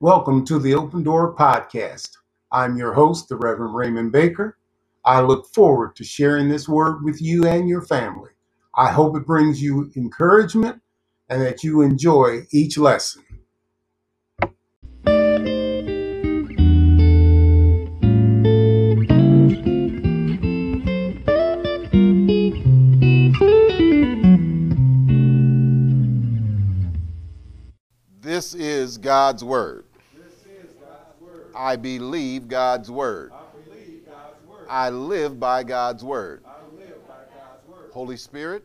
Welcome to the Open Door Podcast. I'm your host, the Reverend Raymond Baker. I look forward to sharing this word with you and your family. I hope it brings you encouragement and that you enjoy each lesson. This is God's Word. I believe God's Word. I live by God's Word. Holy Spirit,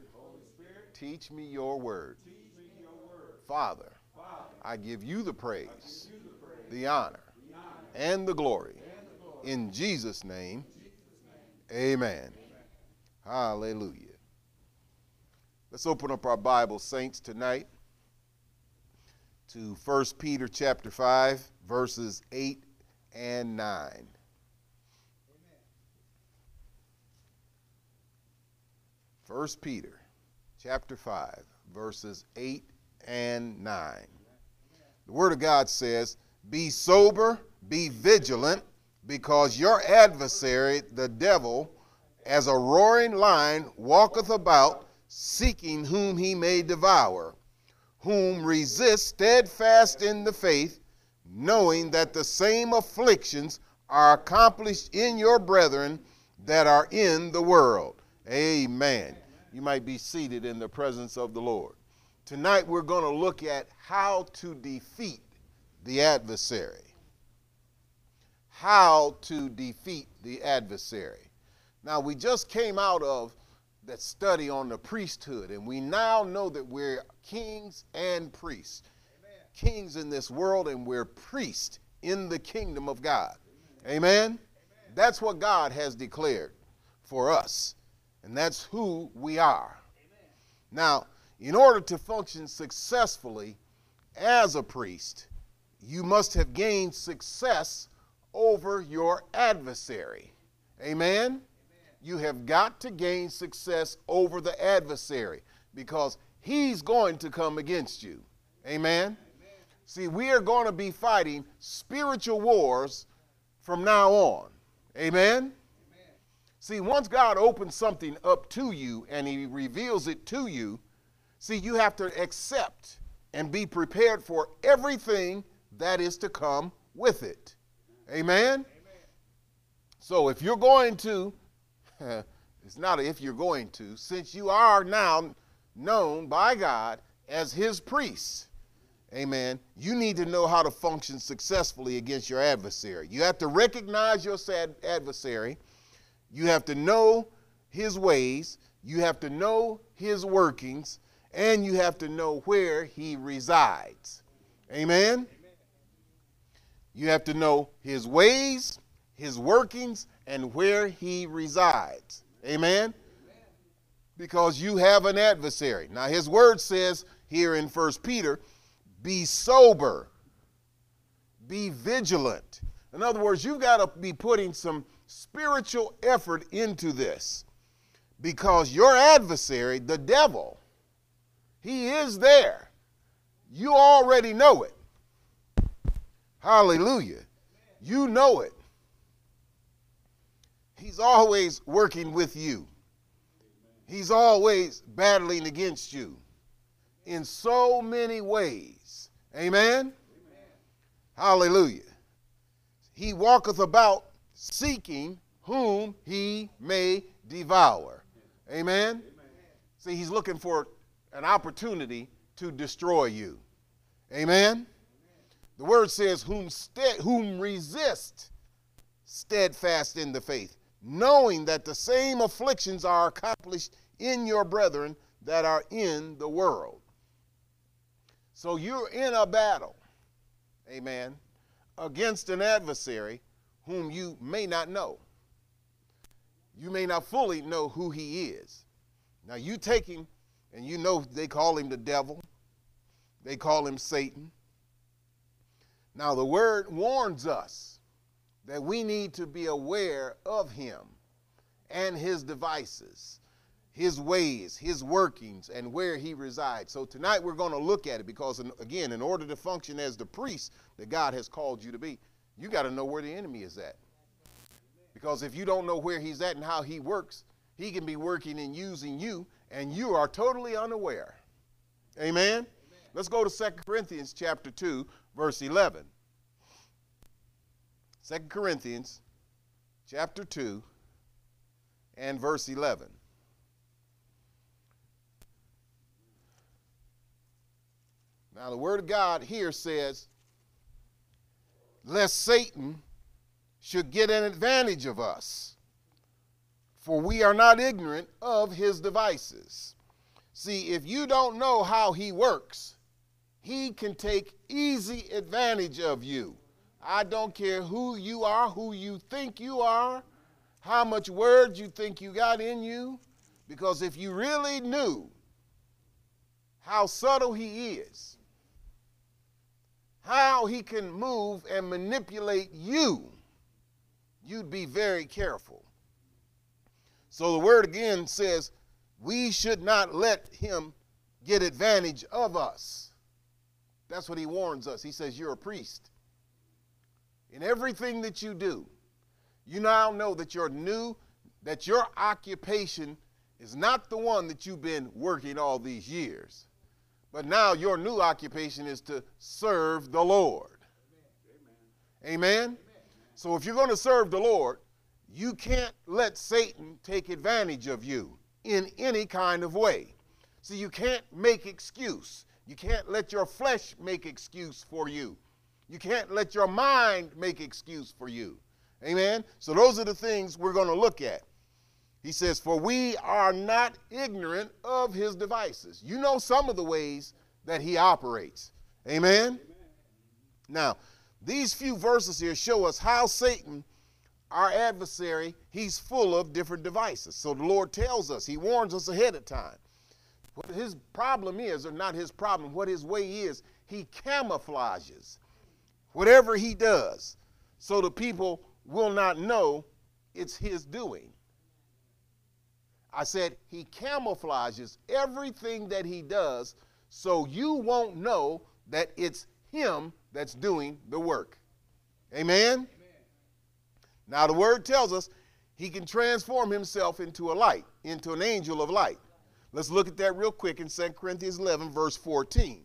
teach me your Word. Father, I give you the praise, the honor, and the glory. In Jesus' name, amen. Hallelujah. Let's open up our Bible, saints, tonight to 1 Peter chapter 5, verses 8 and 9. First Peter chapter 5, verses 8 and 9. The Word of God says, Be sober, be vigilant, because your adversary, the devil, as a roaring lion, walketh about, seeking whom he may devour, whom resist steadfast in the faith, knowing that the same afflictions are accomplished in your brethren that are in the world. Amen. You might be seated in the presence of the Lord. Tonight we're going to look at how to defeat the adversary. How to defeat the adversary. Now, we just came out of that study on the priesthood, and we now know that we're kings and priests. Amen. Kings in this world, and we're priests in the kingdom of God. Amen. Amen. Amen. That's what God has declared for us, and that's who we are. Now, in order to function successfully as a priest, you must have gained success over your adversary. Amen? You have got to gain success over the adversary because he's going to come against you. Amen? See, we are going to be fighting spiritual wars from now on. Amen? Amen? See, once God opens something up to you and he reveals it to you, see, you have to accept and be prepared for everything that is to come with it. Amen? Amen. So if you're going to, it's not if you're going to, since you are now known by God as his priest, amen, you need to know how to function successfully against your adversary. You have to recognize your adversary, you have to know his ways, you have to know his workings, and you have to know where he resides. Amen? You have to know his ways, his workings, and where he resides. Amen? Because you have an adversary. Now, his word says here in First Peter, be sober, be vigilant. In other words, you've got to be putting some spiritual effort into this because your adversary, the devil, he is there. You already know it. Hallelujah. You know it. He's always working with you. He's always battling against you in so many ways. Amen? Amen? Hallelujah. He walketh about seeking whom he may devour. Amen? Amen? See, he's looking for an opportunity to destroy you. Amen? The word says, whom, stead, whom resist steadfast in the faith, knowing that the same afflictions are accomplished in your brethren that are in the world. So you're in a battle, amen, against an adversary whom you may not know. You may not fully know who he is. Now you take him, and you know they call him the devil, they call him Satan. Now, the word warns us that we need to be aware of him and his devices. His ways, his workings, and where he resides. So tonight we're going to look at it because, again, in order to function as the priest that God has called you to be, you got to know where the enemy is at. Because if you don't know where he's at and how he works, he can be working and using you, and you are totally unaware. Amen? Amen. Let's go to 2 Corinthians chapter 2, verse 11. 2 Corinthians chapter 2 and verse 11. Now, the Word of God here says, lest Satan should get an advantage of us, for we are not ignorant of his devices. See, if you don't know how he works, he can take easy advantage of you. I don't care who you are, who you think you are, how much words you think you got in you, because if you really knew how subtle he is, how he can move and manipulate you, you'd be very careful. So the word again says, we should not let him get advantage of us. That's what he warns us. He says, You're a priest. In everything that you do, you now know that you're new, that your occupation is not the one that you've been working all these years. But now your new occupation is to serve the Lord. Amen. Amen. Amen. So if you're going to serve the Lord, you can't let Satan take advantage of you in any kind of way. See, you can't make excuse. You can't let your flesh make excuse for you. You can't let your mind make excuse for you. Amen. So those are the things we're going to look at. He says, For we are not ignorant of his devices. You know some of the ways that he operates. Amen? Amen. Now, these few verses here show us how Satan, our adversary, he's full of different devices. So the Lord tells us, he warns us ahead of time. What his problem is, or not his problem, what his way is, he camouflages whatever he does so the people will not know it's his doing. I said he camouflages everything that he does so you won't know that it's him that's doing the work. Amen? Amen? Now, the word tells us he can transform himself into a light, into an angel of light. Let's look at that real quick in 2 Corinthians 11, verse 14.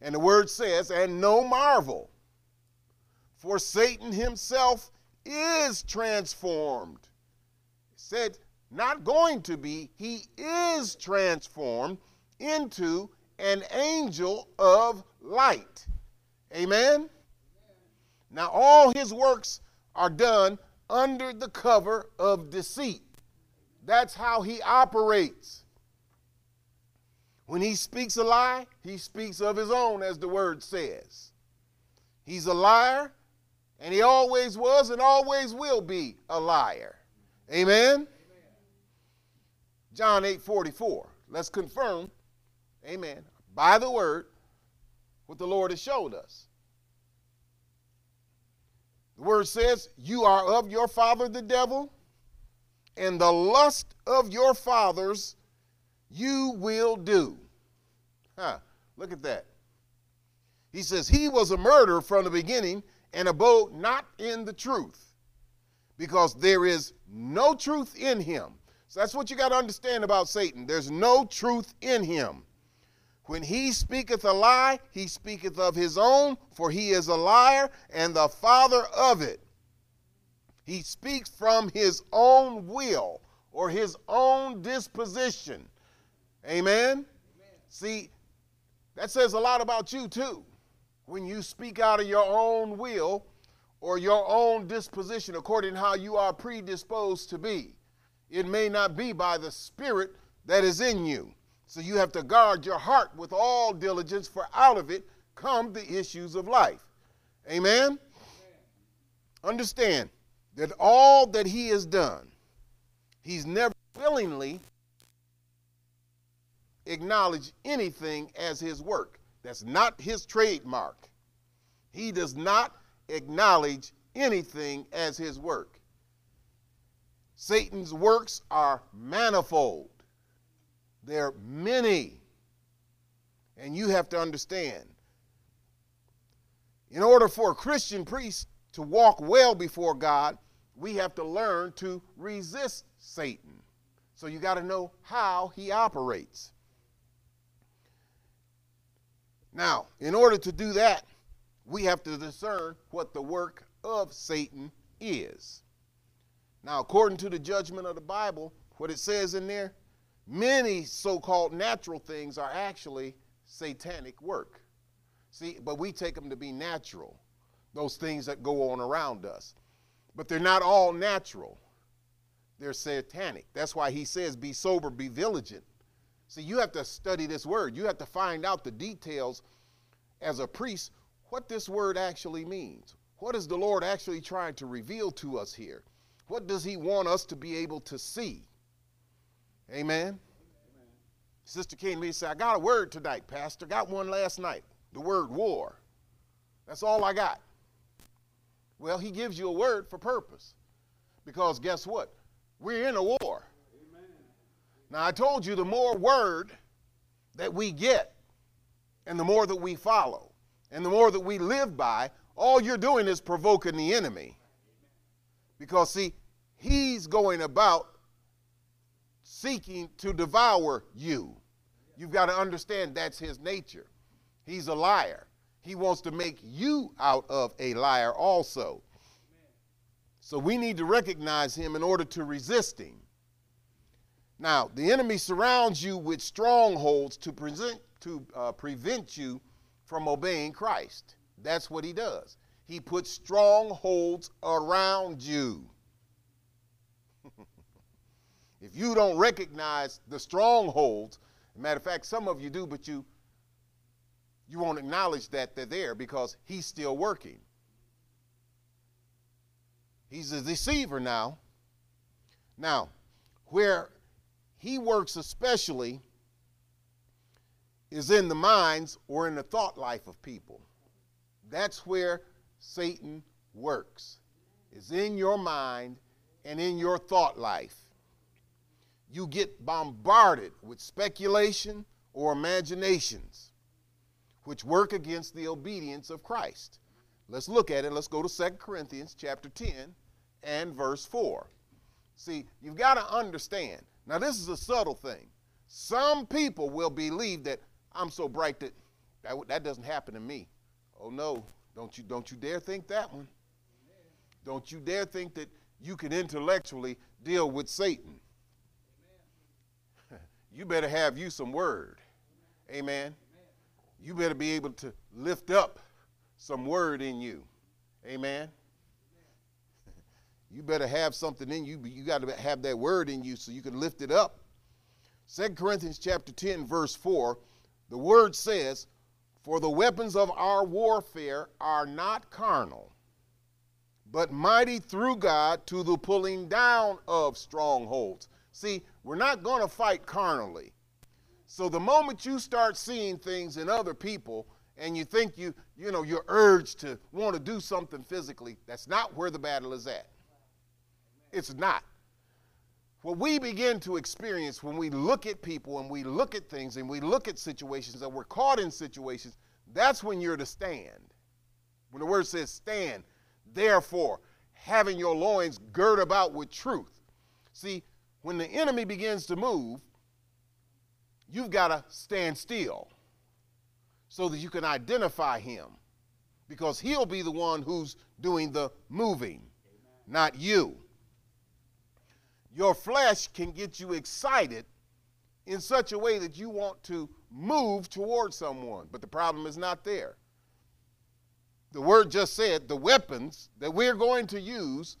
And the word says, And no marvel, for Satan himself is transformed. It said, not going to be, he is transformed into an angel of light. Amen? Now, all his works are done under the cover of deceit. That's how he operates. When he speaks a lie, he speaks of his own, as the word says. He's a liar, and he always was and always will be a liar. Amen? John 8 44. Let's confirm, amen, by the word, what the Lord has showed us. The word says, You are of your father the devil, and the lust of your fathers you will do. Huh, look at that. He says, He was a murderer from the beginning and abode not in the truth, because there is no truth in him. So that's what you got to understand about Satan. There's no truth in him. When he speaketh a lie, he speaketh of his own, for he is a liar and the father of it. He speaks from his own will or his own disposition. Amen? Amen? See, that says a lot about you too. When you speak out of your own will or your own disposition according to how you are predisposed to be. It may not be by the Spirit that is in you. So you have to guard your heart with all diligence, for out of it come the issues of life. Amen? Amen? Understand that all that he has done, he's never willingly acknowledged anything as his work. That's not his trademark. He does not acknowledge anything as his work. Satan's works are manifold. they're many. And you have to understand in order for a Christian priest to walk well before God, we have to learn to resist Satan. So you got to know how he operates. Now, in order to do that, we have to discern what the work of Satan is. Now, according to the judgment of the Bible, what it says in there, many so called natural things are actually satanic work. See, but we take them to be natural, those things that go on around us. But they're not all natural, they're satanic. That's why he says, Be sober, be vigilant. See, you have to study this word. You have to find out the details as a priest what this word actually means. What is the Lord actually trying to reveal to us here? What does He want us to be able to see? Amen. Amen. Sister came to me and said, I got a word tonight, Pastor. Got one last night. The word war. That's all I got. Well, he gives you a word for purpose. Because guess what? We're in a war. Amen. Now, I told you the more word that we get and the more that we follow, and the more that we live by, all you're doing is provoking the enemy. Because, see, he's going about seeking to devour you. You've got to understand that's his nature. He's a liar. He wants to make you out of a liar also. So we need to recognize him in order to resist him. Now, the enemy surrounds you with strongholds to, present, to uh, prevent you from obeying Christ. That's what he does. He puts strongholds around you. if you don't recognize the strongholds, matter of fact, some of you do, but you you won't acknowledge that they're there because he's still working. He's a deceiver now. Now, where he works especially is in the minds or in the thought life of people. That's where Satan works. Is in your mind and in your thought life. You get bombarded with speculation or imaginations which work against the obedience of Christ. Let's look at it. Let's go to 2 Corinthians chapter 10 and verse 4. See, you've got to understand. Now, this is a subtle thing. Some people will believe that I'm so bright that that, that doesn't happen to me. Oh no, don't you don't you dare think that one. Don't you dare think that you can intellectually deal with Satan. you better have you some word. Amen. You better be able to lift up some word in you. Amen. You better have something in you, you got to have that word in you so you can lift it up. Second Corinthians chapter 10 verse 4 the word says, For the weapons of our warfare are not carnal, but mighty through God to the pulling down of strongholds. See, we're not going to fight carnally. So the moment you start seeing things in other people and you think you, you know, you're urged to want to do something physically, that's not where the battle is at. It's not what we begin to experience when we look at people and we look at things and we look at situations and we're caught in situations, that's when you're to stand. When the word says stand, therefore, having your loins girt about with truth. See, when the enemy begins to move, you've got to stand still so that you can identify him because he'll be the one who's doing the moving, not you your flesh can get you excited in such a way that you want to move towards someone. But the problem is not there. The word just said the weapons that we're going to use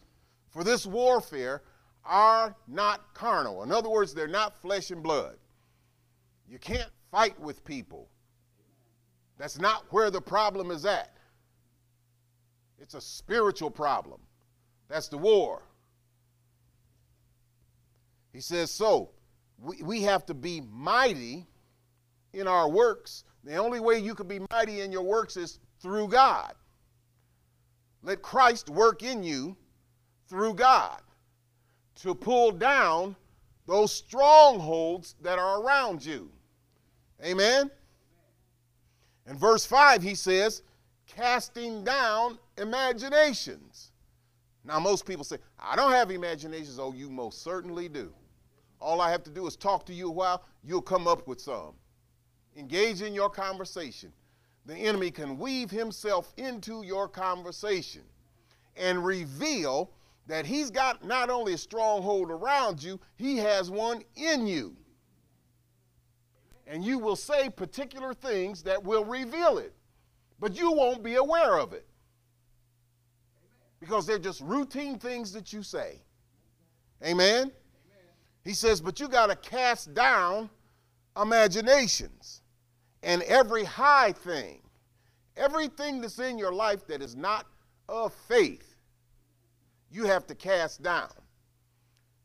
for this warfare are not carnal. In other words, they're not flesh and blood. You can't fight with people. That's not where the problem is at. It's a spiritual problem. That's the war. He says, so we, we have to be mighty in our works. The only way you can be mighty in your works is through God. Let Christ work in you through God to pull down those strongholds that are around you. Amen? In verse 5, he says, casting down imaginations. Now, most people say, I don't have imaginations. Oh, you most certainly do. All I have to do is talk to you a while, you'll come up with some. Engage in your conversation. The enemy can weave himself into your conversation and reveal that he's got not only a stronghold around you, he has one in you. And you will say particular things that will reveal it, but you won't be aware of it because they're just routine things that you say. Amen? He says, but you got to cast down imaginations and every high thing, everything that's in your life that is not of faith, you have to cast down.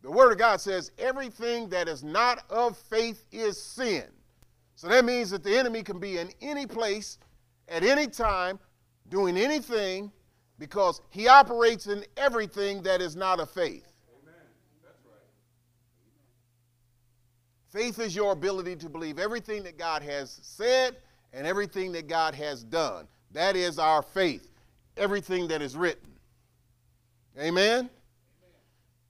The Word of God says everything that is not of faith is sin. So that means that the enemy can be in any place, at any time, doing anything, because he operates in everything that is not of faith. Amen. That's right. Faith is your ability to believe everything that God has said and everything that God has done. That is our faith, everything that is written. Amen? Amen.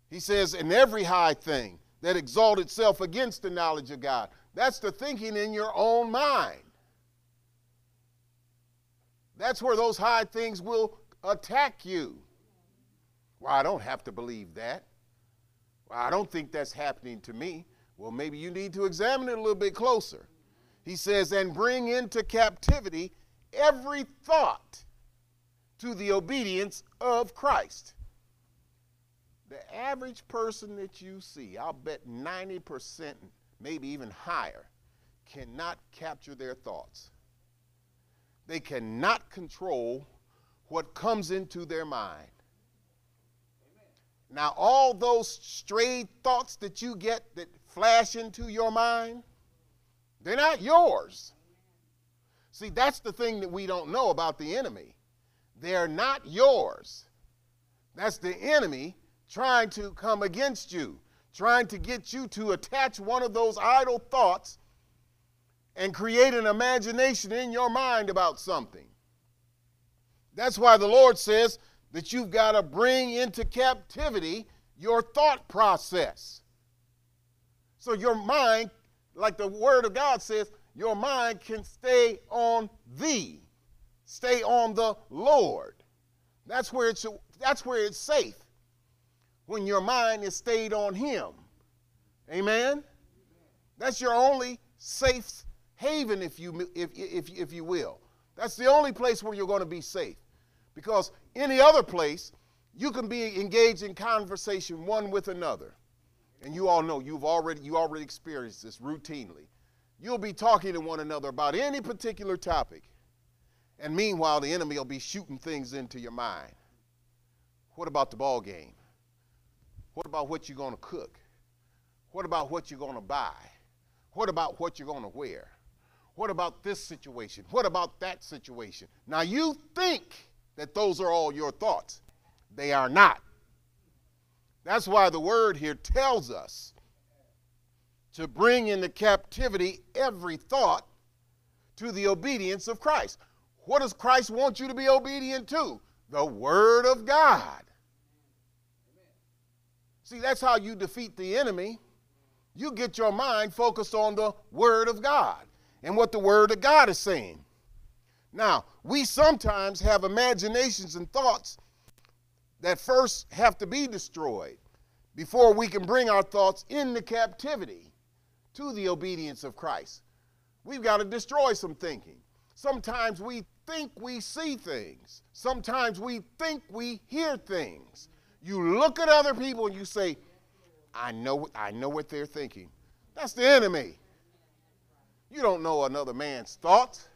He says, in every high thing that exalt itself against the knowledge of God. That's the thinking in your own mind. That's where those high things will attack you. Well, I don't have to believe that. Well, I don't think that's happening to me. Well, maybe you need to examine it a little bit closer. He says, and bring into captivity every thought to the obedience of Christ. The average person that you see, I'll bet 90%, maybe even higher, cannot capture their thoughts. They cannot control what comes into their mind. Now, all those stray thoughts that you get that flash into your mind, they're not yours. See, that's the thing that we don't know about the enemy. They're not yours. That's the enemy trying to come against you, trying to get you to attach one of those idle thoughts and create an imagination in your mind about something. That's why the Lord says that you've got to bring into captivity your thought process. So your mind, like the Word of God says, your mind can stay on thee, stay on the Lord. That's where it's, that's where it's safe when your mind is stayed on Him. Amen? That's your only safe haven, if you, if, if, if you will. That's the only place where you're going to be safe. Because any other place, you can be engaged in conversation one with another. And you all know you've already you already experienced this routinely. You'll be talking to one another about any particular topic. And meanwhile, the enemy will be shooting things into your mind. What about the ball game? What about what you're going to cook? What about what you're going to buy? What about what you're going to wear? What about this situation? What about that situation? Now you think that those are all your thoughts. They are not. That's why the word here tells us to bring into captivity every thought to the obedience of Christ. What does Christ want you to be obedient to? The Word of God. See, that's how you defeat the enemy. You get your mind focused on the Word of God and what the Word of God is saying. Now, we sometimes have imaginations and thoughts that first have to be destroyed before we can bring our thoughts into captivity to the obedience of Christ. We've got to destroy some thinking. Sometimes we think we see things. Sometimes we think we hear things. You look at other people and you say, I know, I know what they're thinking. That's the enemy. You don't know another man's thoughts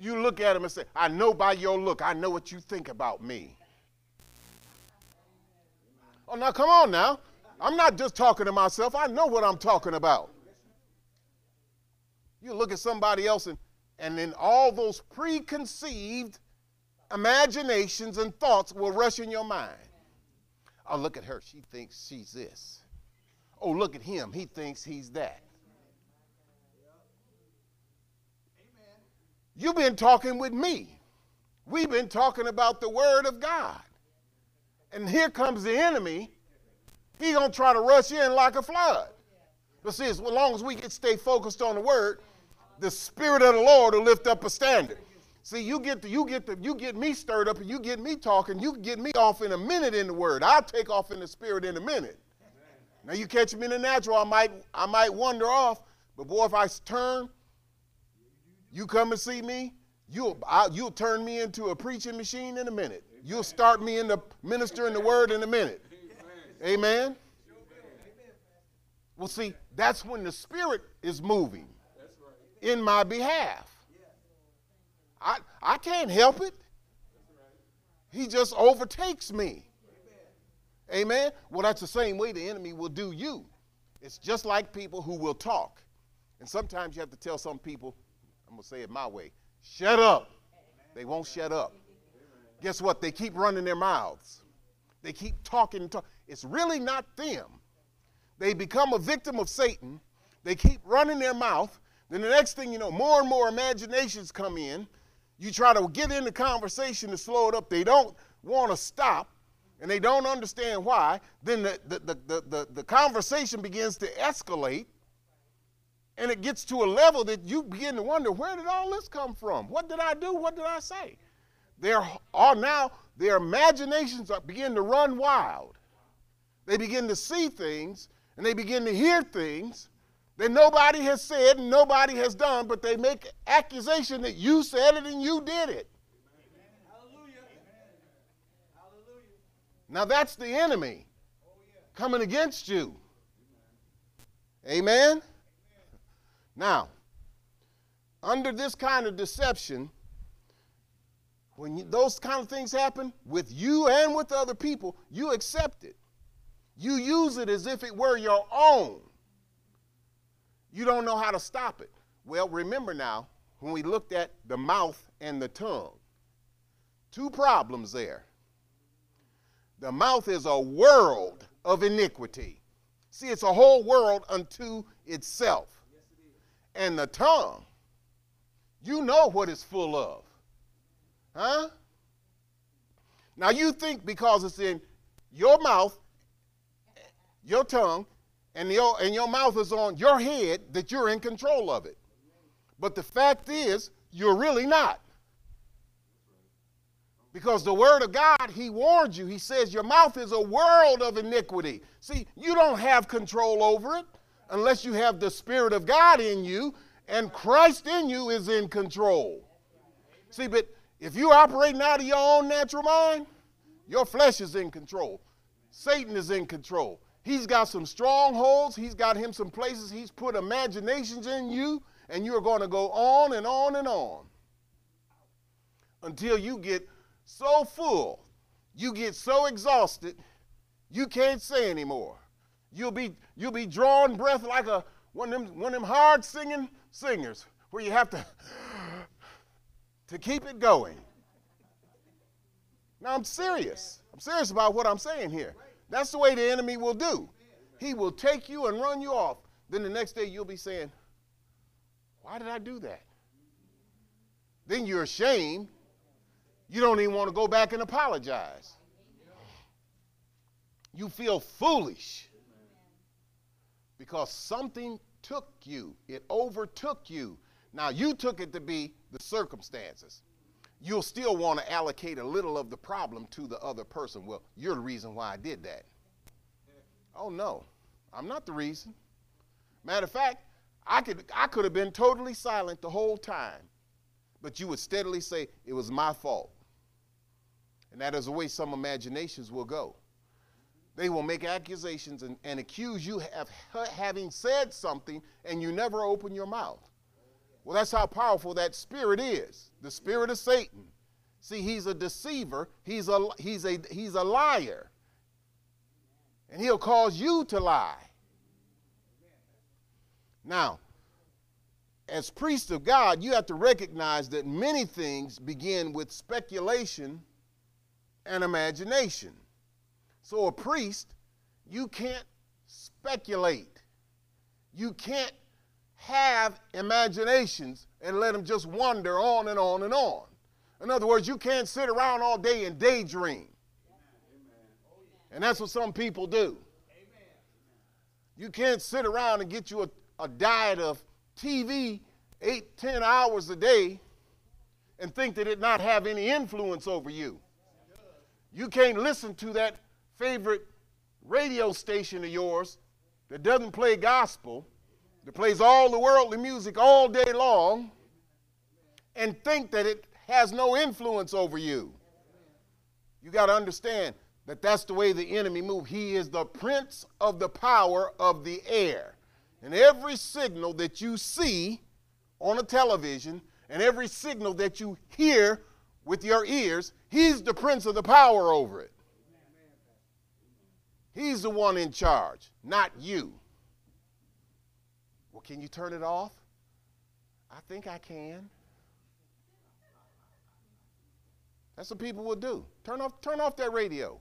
you look at him and say, I know by your look, I know what you think about me. Oh, now come on now. I'm not just talking to myself, I know what I'm talking about. You look at somebody else and, and then all those preconceived imaginations and thoughts will rush in your mind. Oh, look at her. She thinks she's this. Oh, look at him. He thinks he's that. You've been talking with me. We've been talking about the word of God. And here comes the enemy. He gonna try to rush in like a flood. But see, as long as we can stay focused on the word, the spirit of the Lord will lift up a standard. See, you get the, you get the, you get me stirred up and you get me talking, you get me off in a minute in the word. I'll take off in the spirit in a minute. Now you catch me in the natural, I might I might wander off, but boy, if I turn, you come and see me, you'll I, you'll turn me into a preaching machine in a minute. You'll start me in the ministering the word in a minute. Amen. Well, see, that's when the Spirit is moving in my behalf. I, I can't help it. He just overtakes me. Amen. Well, that's the same way the enemy will do you. It's just like people who will talk. And sometimes you have to tell some people, I'm going to say it my way, shut up. They won't shut up. Guess what? They keep running their mouths. They keep talking. Talk. It's really not them. They become a victim of Satan. They keep running their mouth. Then the next thing you know, more and more imaginations come in. You try to get in the conversation to slow it up. They don't want to stop and they don't understand why. Then the, the, the, the, the conversation begins to escalate and it gets to a level that you begin to wonder where did all this come from? What did I do? What did I say? There are now their imaginations are, begin to run wild. They begin to see things and they begin to hear things that nobody has said and nobody has done, but they make accusation that you said it and you did it. Hallelujah. Hallelujah. Now that's the enemy coming against you. Amen? Now, under this kind of deception, when you, those kind of things happen with you and with other people, you accept it. You use it as if it were your own. You don't know how to stop it. Well, remember now, when we looked at the mouth and the tongue, two problems there. The mouth is a world of iniquity. See, it's a whole world unto itself. And the tongue, you know what it's full of. Huh? Now you think because it's in your mouth, your tongue, and your, and your mouth is on your head that you're in control of it. But the fact is, you're really not. Because the word of God, he warned you. He says your mouth is a world of iniquity. See, you don't have control over it unless you have the Spirit of God in you and Christ in you is in control. See, but if you're operating out of your own natural mind, your flesh is in control. Satan is in control. He's got some strongholds. He's got him some places. He's put imaginations in you, and you're going to go on and on and on until you get so full, you get so exhausted, you can't say anymore. You'll be you'll be drawing breath like a one of them one of them hard singing singers where you have to to keep it going. Now I'm serious. I'm serious about what I'm saying here. That's the way the enemy will do. He will take you and run you off. Then the next day you'll be saying, Why did I do that? Then you're ashamed. You don't even want to go back and apologize. You feel foolish because something took you, it overtook you. Now, you took it to be the circumstances you'll still want to allocate a little of the problem to the other person. Well, you're the reason why I did that. Oh no, I'm not the reason. Matter of fact, I could I could have been totally silent the whole time, but you would steadily say it was my fault. And that is the way some imaginations will go. They will make accusations and, and accuse you of having said something, and you never open your mouth. Well, that's how powerful that spirit is the spirit of Satan. See, he's a deceiver, he's a, he's a, he's a liar. And he'll cause you to lie. Now, as priest of God, you have to recognize that many things begin with speculation and imagination. So, a priest, you can't speculate. You can't have imaginations and let them just wander on and on and on. In other words, you can't sit around all day and daydream. And that's what some people do. You can't sit around and get you a, a diet of TV eight, ten hours a day and think that it not have any influence over you. You can't listen to that favorite radio station of yours that doesn't play gospel, that plays all the worldly music all day long, and think that it has no influence over you. You got to understand that that's the way the enemy moves. He is the prince of the power of the air. And every signal that you see on a television and every signal that you hear with your ears, he's the prince of the power over it. He's the one in charge, not you. Well, can you turn it off? I think I can. That's what people will do. Turn off, turn off that radio.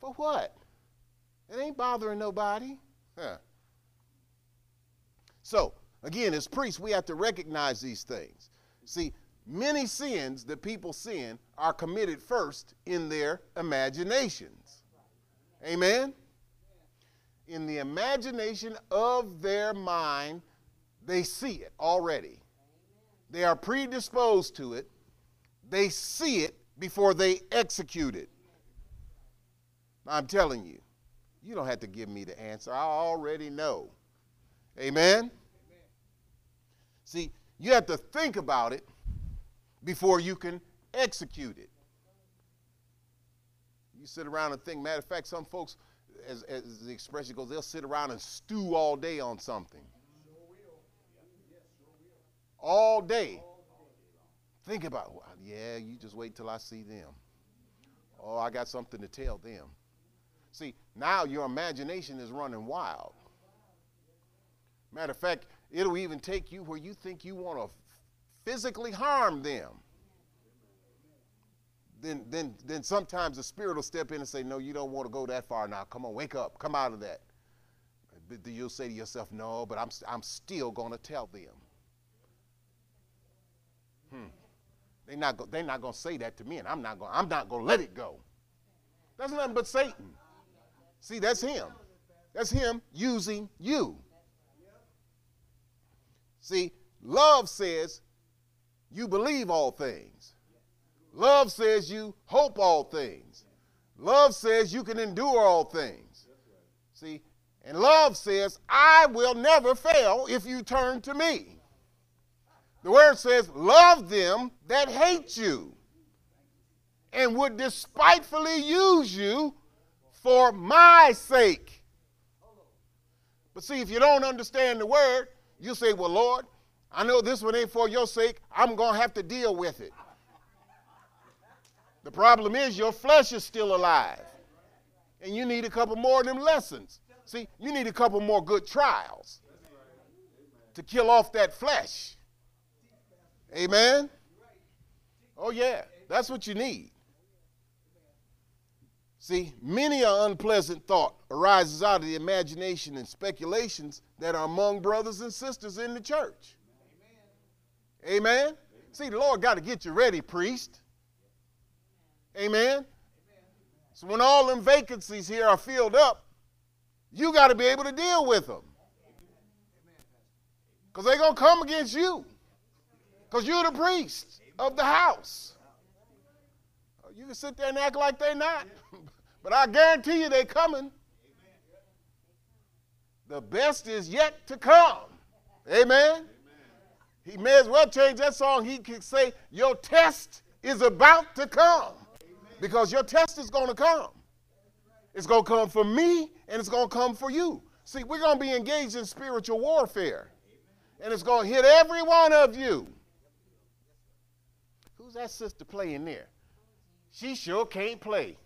For what? It ain't bothering nobody. Huh. So, again, as priests, we have to recognize these things. See, many sins that people sin are committed first in their imaginations. Amen? In the imagination of their mind, they see it already. They are predisposed to it. They see it before they execute it. I'm telling you, you don't have to give me the answer. I already know. Amen? See, you have to think about it before you can execute it. You sit around and think. Matter of fact, some folks, as, as the expression goes, they'll sit around and stew all day on something. All day. Think about, yeah, you just wait till I see them. Oh, I got something to tell them. See, now your imagination is running wild. Matter of fact, it'll even take you where you think you want to physically harm them. Then, then, then sometimes the spirit will step in and say, No, you don't want to go that far now. Come on, wake up. Come out of that. But you'll say to yourself, No, but I'm, I'm still going to tell them. Hmm. They're not, go, they're not going to say that to me, and I'm not going I'm not going to let it go. That's nothing but Satan. See, that's him. That's him using you. See, love says you believe all things. Love says you hope all things. Love says you can endure all things. See, and love says, I will never fail if you turn to me. The word says, Love them that hate you and would despitefully use you for my sake. But see, if you don't understand the word, you say, Well, Lord, I know this one ain't for your sake. I'm going to have to deal with it. The problem is your flesh is still alive. And you need a couple more of them lessons. See, you need a couple more good trials to kill off that flesh. Amen? Oh, yeah, that's what you need. See, many an unpleasant thought arises out of the imagination and speculations that are among brothers and sisters in the church. Amen. Amen? See, the Lord got to get you ready, priest. Amen? So when all them vacancies here are filled up, you got to be able to deal with them. Because they're going to come against you. Because you're the priest of the house. You can sit there and act like they're not. but I guarantee you they're coming. The best is yet to come. Amen. He may as well change that song. He could say, Your test is about to come. Because your test is going to come. It's going to come for me and it's going to come for you. See, we're going to be engaged in spiritual warfare. And it's going to hit every one of you. Who's that sister playing there? She sure can't play.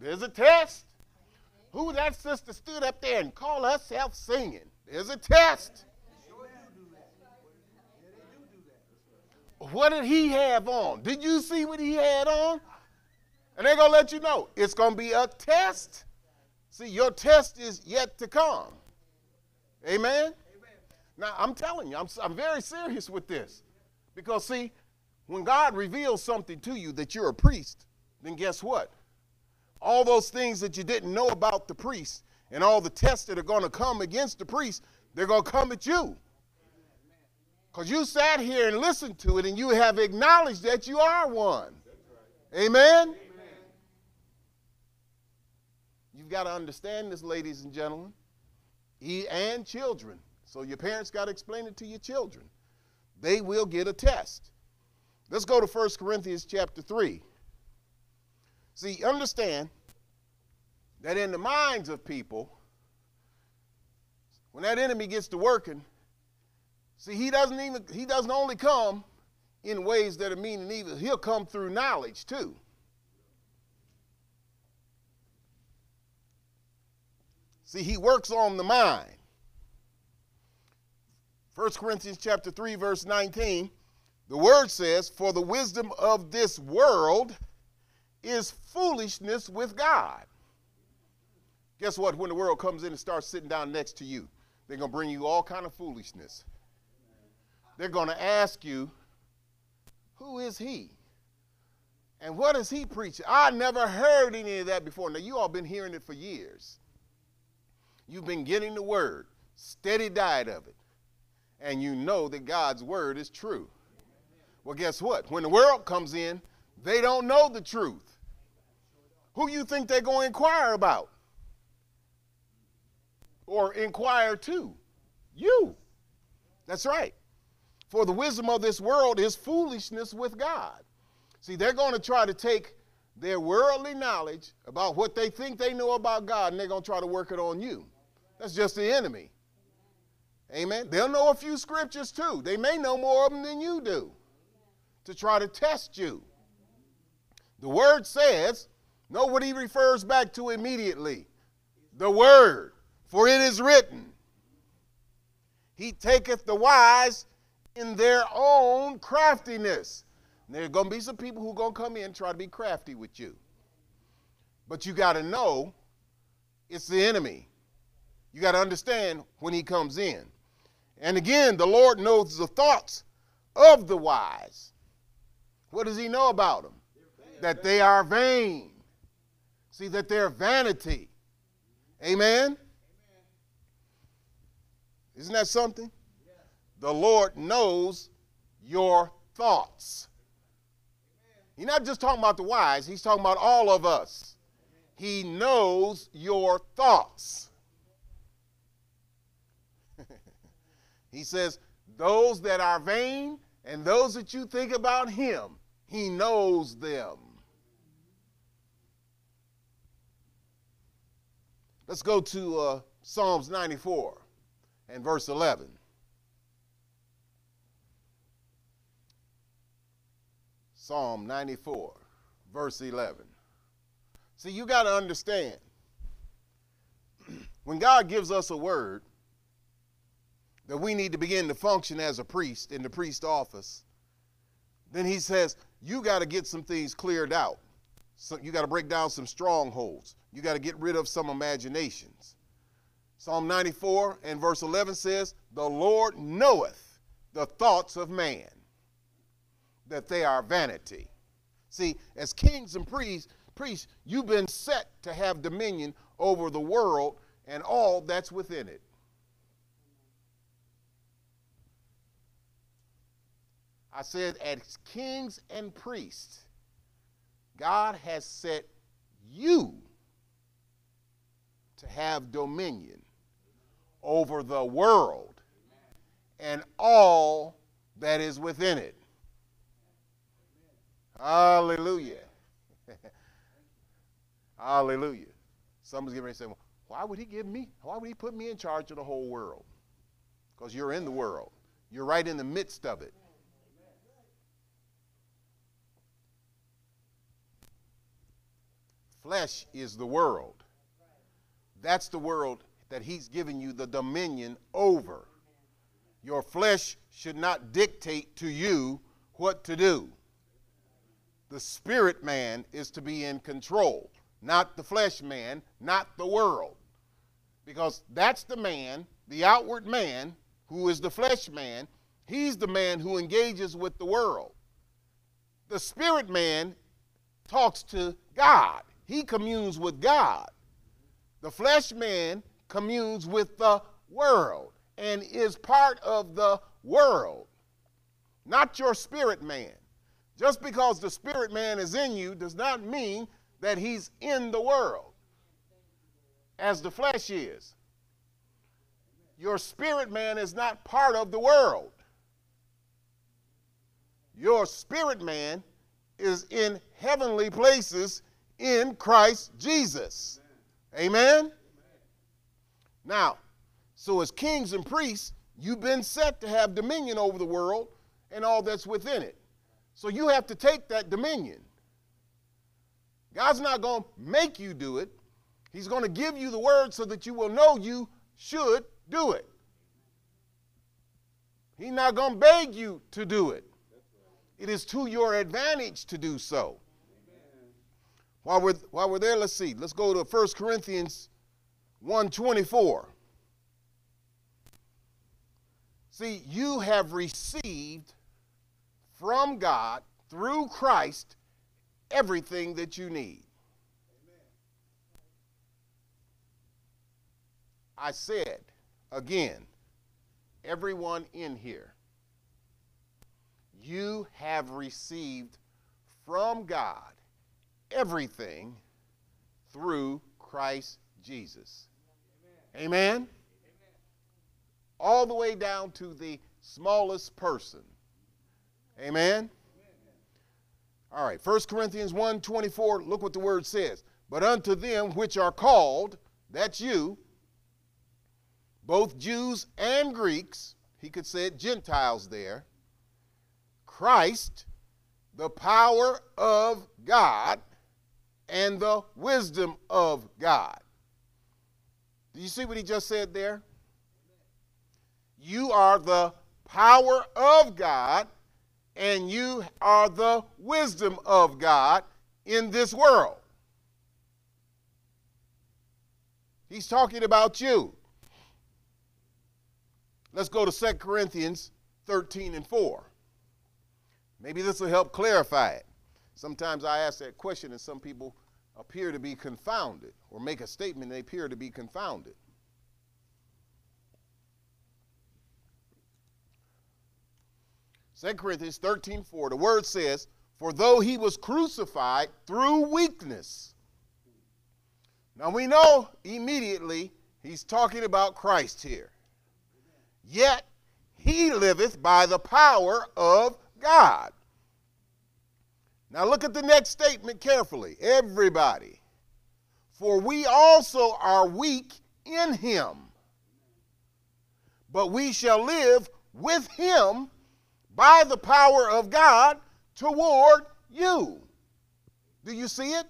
There's a test. Who that sister stood up there and called herself singing? There's a test. What did he have on? Did you see what he had on? And they're going to let you know it's going to be a test. See, your test is yet to come. Amen? Amen. Now, I'm telling you, I'm, I'm very serious with this. Because, see, when God reveals something to you that you're a priest, then guess what? All those things that you didn't know about the priest and all the tests that are going to come against the priest, they're going to come at you. Because you sat here and listened to it and you have acknowledged that you are one. Amen? Amen? You've got to understand this, ladies and gentlemen, e and children. So your parents got to explain it to your children. They will get a test. Let's go to 1 Corinthians chapter 3. See, understand that in the minds of people, when that enemy gets to working, see, he doesn't even he doesn't only come in ways that are mean and evil, he'll come through knowledge too. See, he works on the mind. 1 Corinthians chapter 3 verse 19, the word says, "For the wisdom of this world is foolishness with God." Guess what? When the world comes in and starts sitting down next to you, they're going to bring you all kind of foolishness. They're going to ask you, "Who is he?" And what is he preaching? I never heard any of that before. Now you all been hearing it for years. You've been getting the word, steady diet of it and you know that God's word is true. Well, guess what? When the world comes in, they don't know the truth. Who you think they're going to inquire about? Or inquire to? You. That's right. For the wisdom of this world is foolishness with God. See, they're going to try to take their worldly knowledge about what they think they know about God and they're going to try to work it on you. That's just the enemy. Amen. They'll know a few scriptures too. They may know more of them than you do to try to test you. The word says, know what he refers back to immediately. The word, for it is written, He taketh the wise in their own craftiness. And there are going to be some people who are going to come in and try to be crafty with you. But you got to know it's the enemy. You got to understand when he comes in. And again, the Lord knows the thoughts of the wise. What does he know about them? That they are vain. See, that they're vanity. Amen? Isn't that something? The Lord knows your thoughts. He's not just talking about the wise, he's talking about all of us. He knows your thoughts. He says, Those that are vain and those that you think about him, he knows them. Let's go to uh, Psalms 94 and verse 11. Psalm 94, verse 11. See, you got to understand when God gives us a word, that we need to begin to function as a priest in the priest office, then he says, you got to get some things cleared out. So you got to break down some strongholds. You got to get rid of some imaginations. Psalm 94 and verse 11 says, The Lord knoweth the thoughts of man, that they are vanity. See, as kings and priests, priests, you've been set to have dominion over the world and all that's within it. I said, as kings and priests, God has set you to have dominion over the world and all that is within it. Hallelujah. Hallelujah. Someone's getting ready to say, well, why would he give me, why would he put me in charge of the whole world? Because you're in the world. You're right in the midst of it. Flesh is the world. That's the world that he's given you the dominion over. Your flesh should not dictate to you what to do. The spirit man is to be in control. not the flesh man, not the world. Because that's the man, the outward man, who is the flesh man. He's the man who engages with the world. The spirit man talks to God, he communes with God. The flesh man communes with the world and is part of the world, not your spirit man. Just because the spirit man is in you does not mean that he's in the world as the flesh is. Your spirit man is not part of the world. Your spirit man is in heavenly places in Christ Jesus. Amen? Now, so as kings and priests, you've been set to have dominion over the world and all that's within it. So you have to take that dominion. God's not going to make you do it. He's going to give you the word so that you will know you should do it. He's not going to beg you to do it. It is to your advantage to do so. While we're, while we're there, let's see. Let's go to 1 Corinthians 124. See, you have received from God through Christ everything that you need. I said again, everyone in here, you have received from God everything through Christ Jesus. Amen. Amen? All the way down to the smallest person. Amen. All right, 1 Corinthians 1 24, look what the word says. But unto them which are called, that's you, both Jews and Greeks, he could say it Gentiles there, Christ, the power of God and the wisdom of God. Do you see what he just said there? You are the power of God and you are the wisdom of God in this world. He's talking about you. Let's go to 2 Corinthians 13 and 4. Maybe this will help clarify it. Sometimes I ask that question and some people appear to be confounded or make a statement they appear to be confounded. Second Corinthians 13 4, the word says, For though he was crucified through weakness. Now we know immediately he's talking about Christ here. Yet he liveth by the power of God. Now look at the next statement carefully. Everybody. For we also are weak in him, but we shall live with him by the power of God toward you. Do you see it?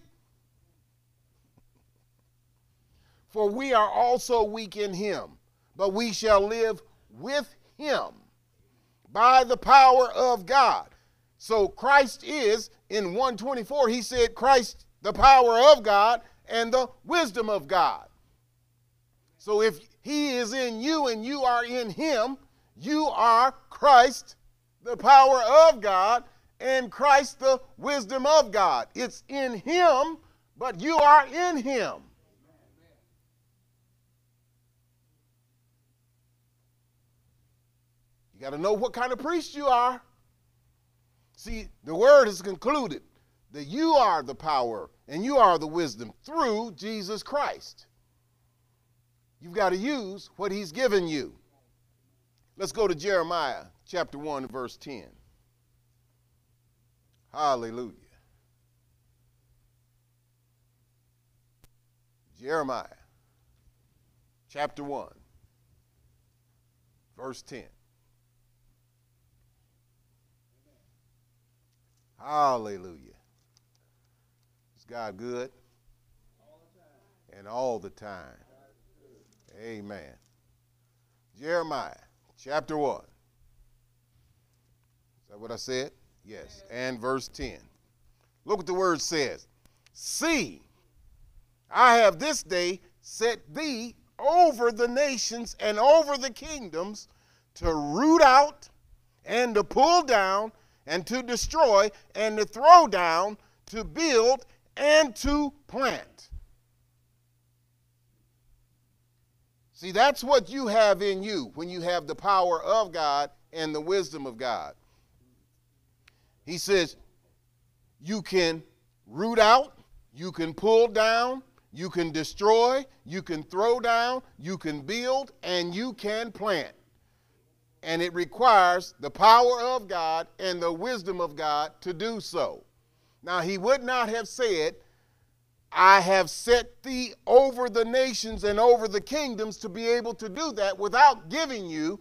For we are also weak in him, but we shall live with him by the power of God. So Christ is in 124, he said, Christ, the power of God and the wisdom of God. So if he is in you and you are in him, you are Christ, the power of God, and Christ, the wisdom of God. It's in him, but you are in him. You got to know what kind of priest you are. See, the word has concluded that you are the power and you are the wisdom through Jesus Christ. You've got to use what he's given you. Let's go to Jeremiah chapter 1, verse 10. Hallelujah. Jeremiah chapter 1, verse 10. Hallelujah. Is God good? and all the time. Amen. Jeremiah chapter 1. Is that what I said? Yes. And verse 10. Look what the word says. See, I have this day set thee over the nations and over the kingdoms to root out and to pull down and to destroy and to throw down, to build and to plant. See, that's what you have in you when you have the power of God and the wisdom of God. He says, you can root out, you can pull down, you can destroy, you can throw down, you can build, and you can plant. And it requires the power of God and the wisdom of God to do so. Now, he would not have said, I have set thee over the nations and over the kingdoms to be able to do that without giving you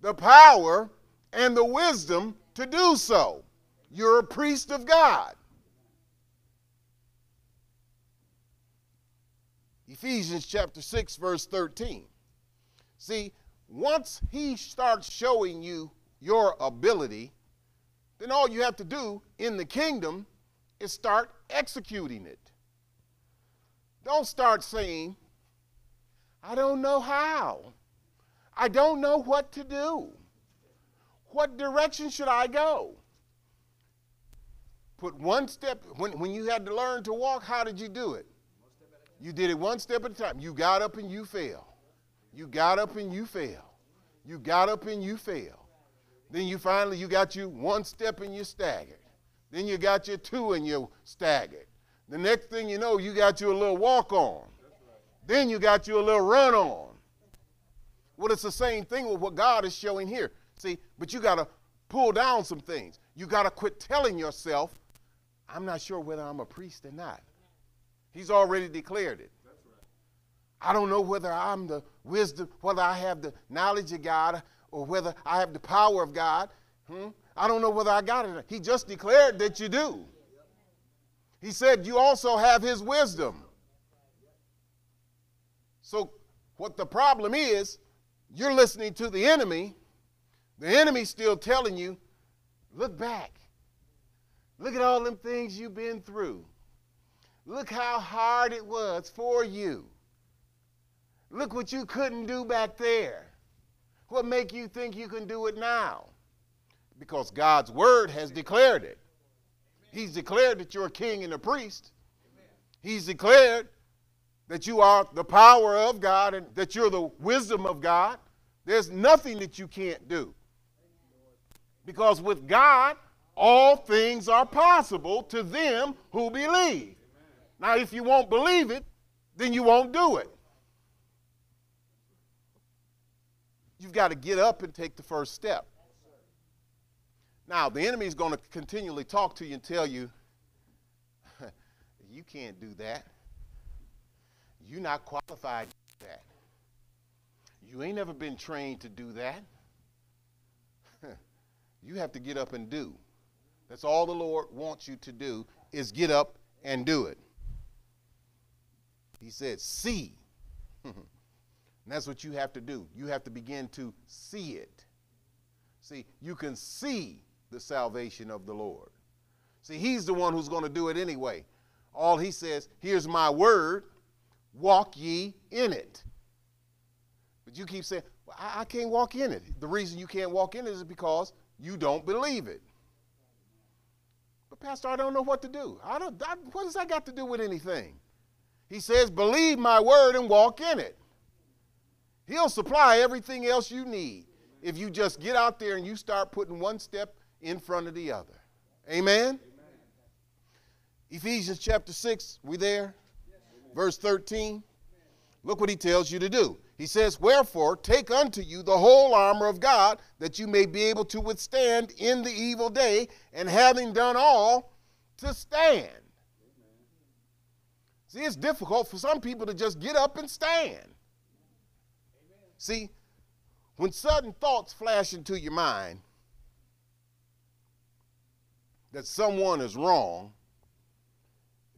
the power and the wisdom to do so. You're a priest of God. Ephesians chapter 6, verse 13. See, once he starts showing you your ability, then all you have to do in the kingdom is start executing it. Don't start saying, I don't know how. I don't know what to do. What direction should I go? Put one step, when, when you had to learn to walk, how did you do it? You did it one step at a time. You got up and you fell. You got up and you fell. You got up and you fell. Then you finally, you got you one step and you staggered. Then you got your two and you staggered. The next thing you know, you got you a little walk on. Then you got you a little run on. Well, it's the same thing with what God is showing here. See, but you got to pull down some things. You got to quit telling yourself, I'm not sure whether I'm a priest or not. He's already declared it. I don't know whether I'm the wisdom, whether I have the knowledge of God or whether I have the power of God. Hmm? I don't know whether I got it. He just declared that you do. He said you also have his wisdom. So, what the problem is, you're listening to the enemy. The enemy's still telling you, look back. Look at all them things you've been through. Look how hard it was for you. Look what you couldn't do back there. What make you think you can do it now? Because God's word has declared it. He's declared that you're a king and a priest. He's declared that you are the power of God and that you're the wisdom of God. There's nothing that you can't do. Because with God, all things are possible to them who believe. Now, if you won't believe it, then you won't do it. You've got to get up and take the first step. Now, the enemy is going to continually talk to you and tell you, you can't do that. You're not qualified to do that. You ain't never been trained to do that. you have to get up and do. That's all the Lord wants you to do is get up and do it. He said, see. and that's what you have to do. You have to begin to see it. See, you can see the salvation of the Lord. See, He's the one who's going to do it anyway. All He says, here's my word, walk ye in it. But you keep saying, well, I, can't walk in it. The reason you can't walk in it is because you don't believe it. But, Pastor, I don't know what to do. I don't, I, what does that got to do with anything? He says, believe my word and walk in it. He'll supply everything else you need if you just get out there and you start putting one step in front of the other. Amen? Amen. Ephesians chapter 6, we there? Verse 13. Look what he tells you to do. He says, Wherefore, take unto you the whole armor of God, that you may be able to withstand in the evil day, and having done all, to stand. See, it's difficult for some people to just get up and stand. See, when sudden thoughts flash into your mind that someone is wrong,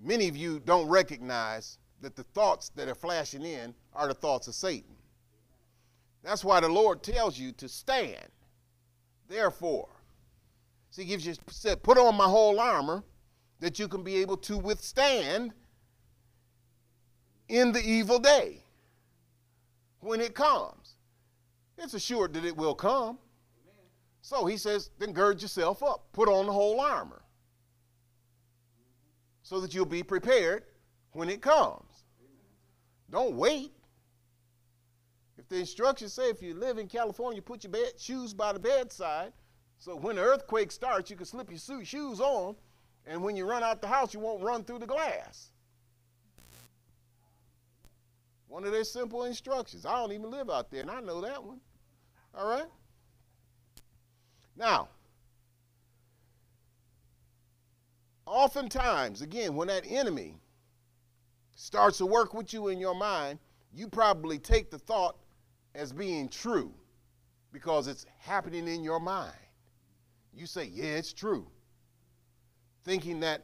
many of you don't recognize that the thoughts that are flashing in are the thoughts of Satan. That's why the Lord tells you to stand. Therefore, see, he gives you said, put on my whole armor that you can be able to withstand in the evil day when it comes. It's assured that it will come. So he says, then gird yourself up, put on the whole armor so that you'll be prepared when it comes. Don't wait. If the instructions say if you live in California, put your bed, shoes by the bedside, so when the earthquake starts, you can slip your shoes on, and when you run out the house, you won't run through the glass. One of their simple instructions. I don't even live out there, and I know that one. All right? Now, oftentimes, again, when that enemy starts to work with you in your mind, you probably take the thought as being true because it's happening in your mind. You say, yeah, it's true. Thinking that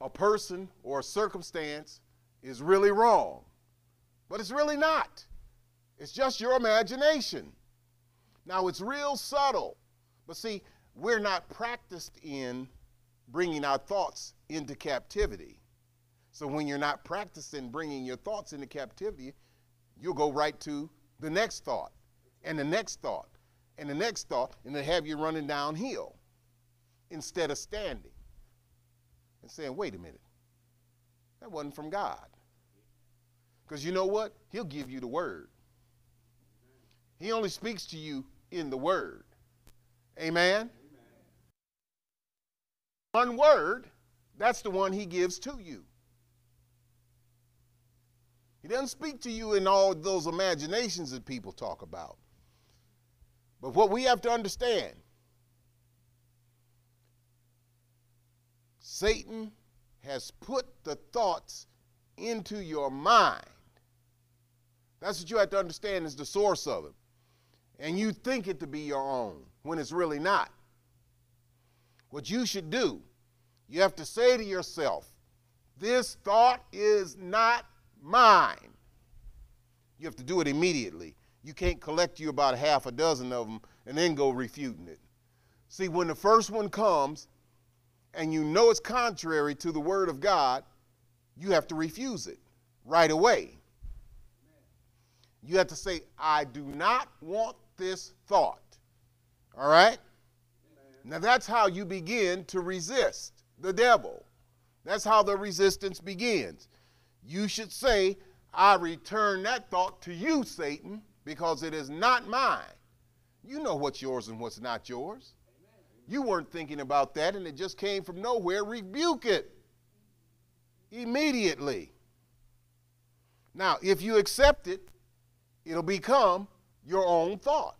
a person or a circumstance is really wrong. But it's really not. It's just your imagination. Now, it's real subtle. But see, we're not practiced in bringing our thoughts into captivity. So when you're not practicing bringing your thoughts into captivity, you'll go right to the next thought and the next thought and the next thought, and they have you running downhill instead of standing and saying, wait a minute, that wasn't from God. Because you know what? He'll give you the word. He only speaks to you in the word. Amen? Amen? One word, that's the one he gives to you. He doesn't speak to you in all those imaginations that people talk about. But what we have to understand Satan has put the thoughts into your mind. That's what you have to understand is the source of it. And you think it to be your own when it's really not. What you should do, you have to say to yourself, this thought is not mine. You have to do it immediately. You can't collect you about half a dozen of them and then go refuting it. See, when the first one comes and you know it's contrary to the word of God, you have to refuse it right away. You have to say, I do not want this thought. All right? Now that's how you begin to resist the devil. That's how the resistance begins. You should say, I return that thought to you, Satan, because it is not mine. You know what's yours and what's not yours. You weren't thinking about that and it just came from nowhere. Rebuke it immediately. Now, if you accept it, it'll become your own thought.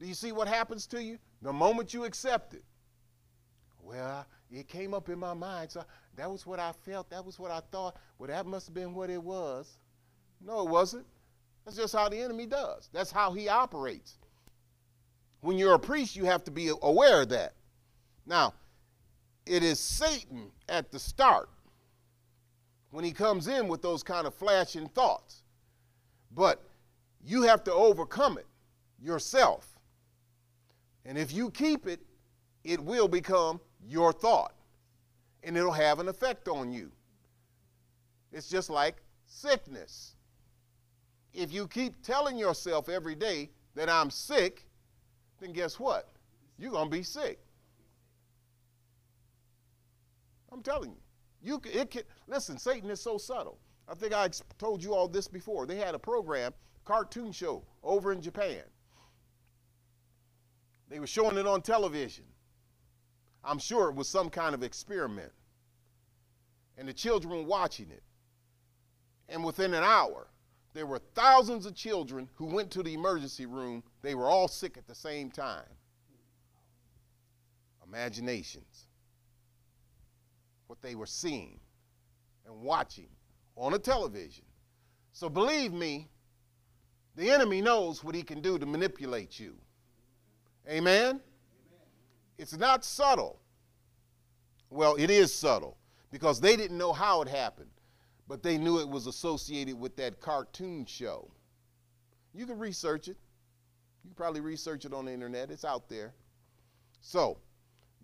Do you see what happens to you? The moment you accept it, well, it came up in my mind, so that was what I felt, that was what I thought. Well, that must have been what it was. No, it wasn't. That's just how the enemy does. That's how he operates. When you're a priest, you have to be aware of that. Now, it is Satan at the start when he comes in with those kind of flashing thoughts. But you have to overcome it yourself. And if you keep it, it will become your thought and it'll have an effect on you. It's just like sickness. If you keep telling yourself every day that I'm sick, then guess what? You're going to be sick. I'm telling you. You it can, listen, Satan is so subtle. I think I told you all this before. They had a program, cartoon show over in Japan. They were showing it on television. I'm sure it was some kind of experiment. And the children were watching it. And within an hour, there were thousands of children who went to the emergency room. They were all sick at the same time. Imaginations. What they were seeing and watching on a television. So believe me, the enemy knows what he can do to manipulate you. Amen? It's not subtle. Well, it is subtle because they didn't know how it happened, but they knew it was associated with that cartoon show. You can research it. You can probably research it on the internet, it's out there. So,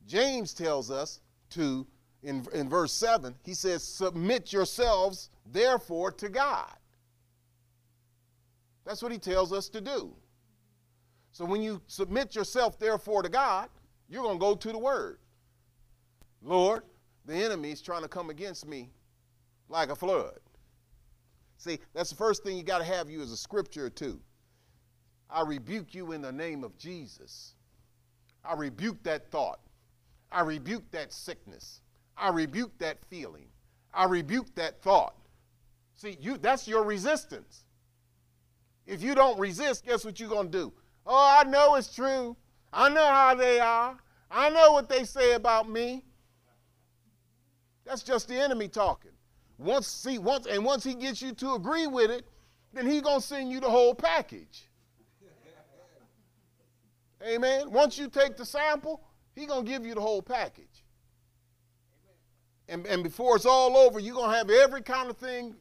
James tells us to, in, in verse 7, he says, Submit yourselves therefore, to God. That's what he tells us to do. So when you submit yourself, therefore, to God, you're going to go to the Word. Lord, the enemy is trying to come against me like a flood. See, that's the first thing you got to have you as a scripture too. I rebuke you in the name of Jesus. I rebuke that thought. I rebuke that sickness. I rebuke that feeling. I rebuke that thought. See, you that's your resistance. If you don't resist, guess what you're going to do? Oh, I know it's true. I know how they are. I know what they say about me. That's just the enemy talking. Once see once and once he gets you to agree with it, then he's gonna send you the whole package. Amen. Once you take the sample, he's gonna give you the whole package. And, and before it's all over, you're gonna have every kind of thing,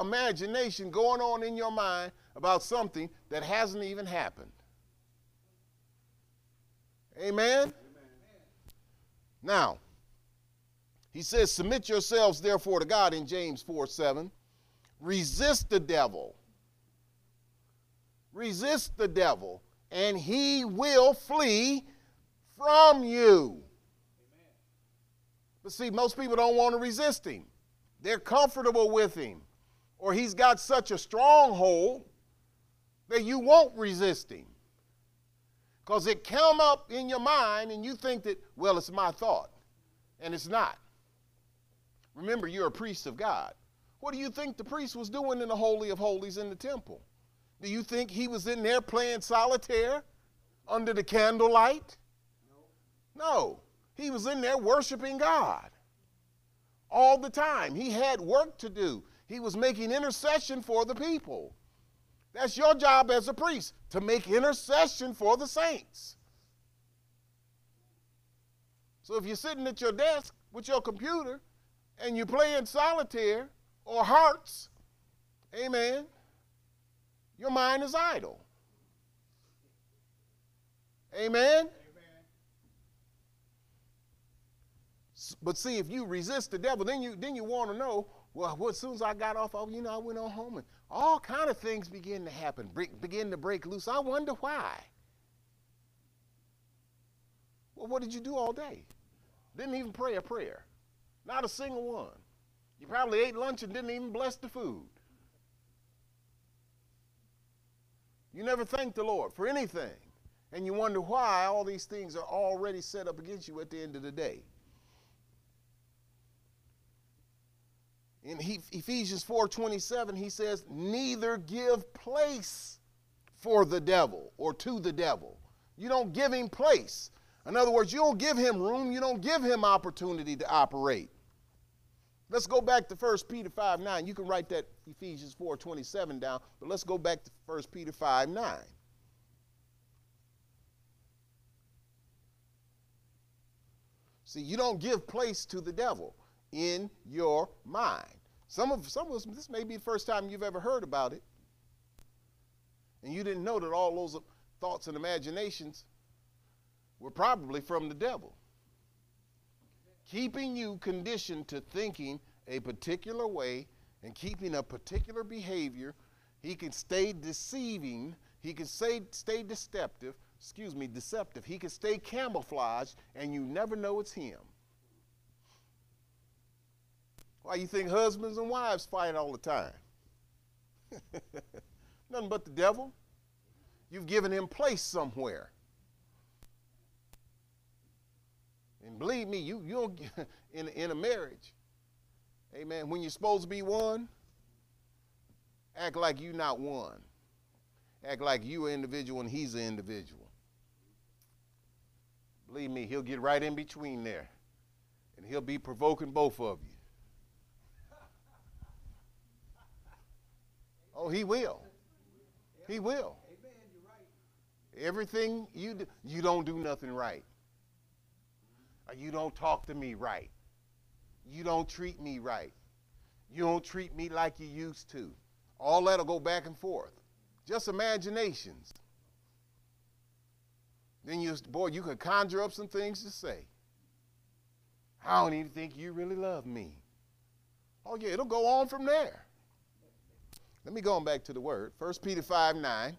imagination going on in your mind about something that hasn't even happened. Amen? Amen. Now, he says, Submit yourselves therefore to God in James 4 7. Resist the devil. Resist the devil, and he will flee from you. But see, most people don't want to resist him. They're comfortable with him, or he's got such a stronghold that you won't resist him. Because it come up in your mind and you think that, well, it's my thought. And it's not. Remember, you're a priest of God. What do you think the priest was doing in the Holy of Holies in the temple? Do you think he was in there playing solitaire under the candlelight? No. no. He was in there worshiping God all the time. He had work to do. He was making intercession for the people. That's your job as a priest, to make intercession for the saints. So if you're sitting at your desk with your computer and you're playing solitaire or hearts, amen, your mind is idle. Amen? But see, if you resist the devil, then you then you want to know. Well, well, as soon as I got off, you know, I went on home, and all kind of things begin to happen, break, begin to break loose. I wonder why. Well, what did you do all day? Didn't even pray a prayer. Not a single one. You probably ate lunch and didn't even bless the food. You never thank the Lord for anything. And you wonder why all these things are already set up against you at the end of the day. In Ephesians 4:27 he says, "Neither give place for the devil or to the devil." You don't give him place. In other words, you don't give him room, you don't give him opportunity to operate. Let's go back to 1 Peter 5 9. You can write that Ephesians 4 27 down, but let's go back to 1 Peter 5 9. See, you don't give place to the devil in your mind. Some of, some of us, this may be the first time you've ever heard about it. And you didn't know that all those thoughts and imaginations were probably from the devil keeping you conditioned to thinking a particular way and keeping a particular behavior. He can stay deceiving, he can stay, stay deceptive, excuse me, deceptive. He can stay camouflaged and you never know it's him. Why you think husbands and wives fight all the time? Nothing but the devil. You've given him place somewhere. And believe me, you you don't in in a marriage, amen. When you're supposed to be one, act like you're not one. Act like you're an individual and he's an individual. Believe me, he'll get right in between there. And he'll be provoking both of you. Oh, he will. He will. Everything you do, you don't do nothing right or you don't talk to me right. You don't treat me right. You don't treat me like you used to. All that'll go back and forth. Just imaginations. Then you, boy, you could conjure up some things to say. I don't even think you really love me. Oh, yeah, it'll go on from there. Let me go on back to the word. 1 Peter 5 9.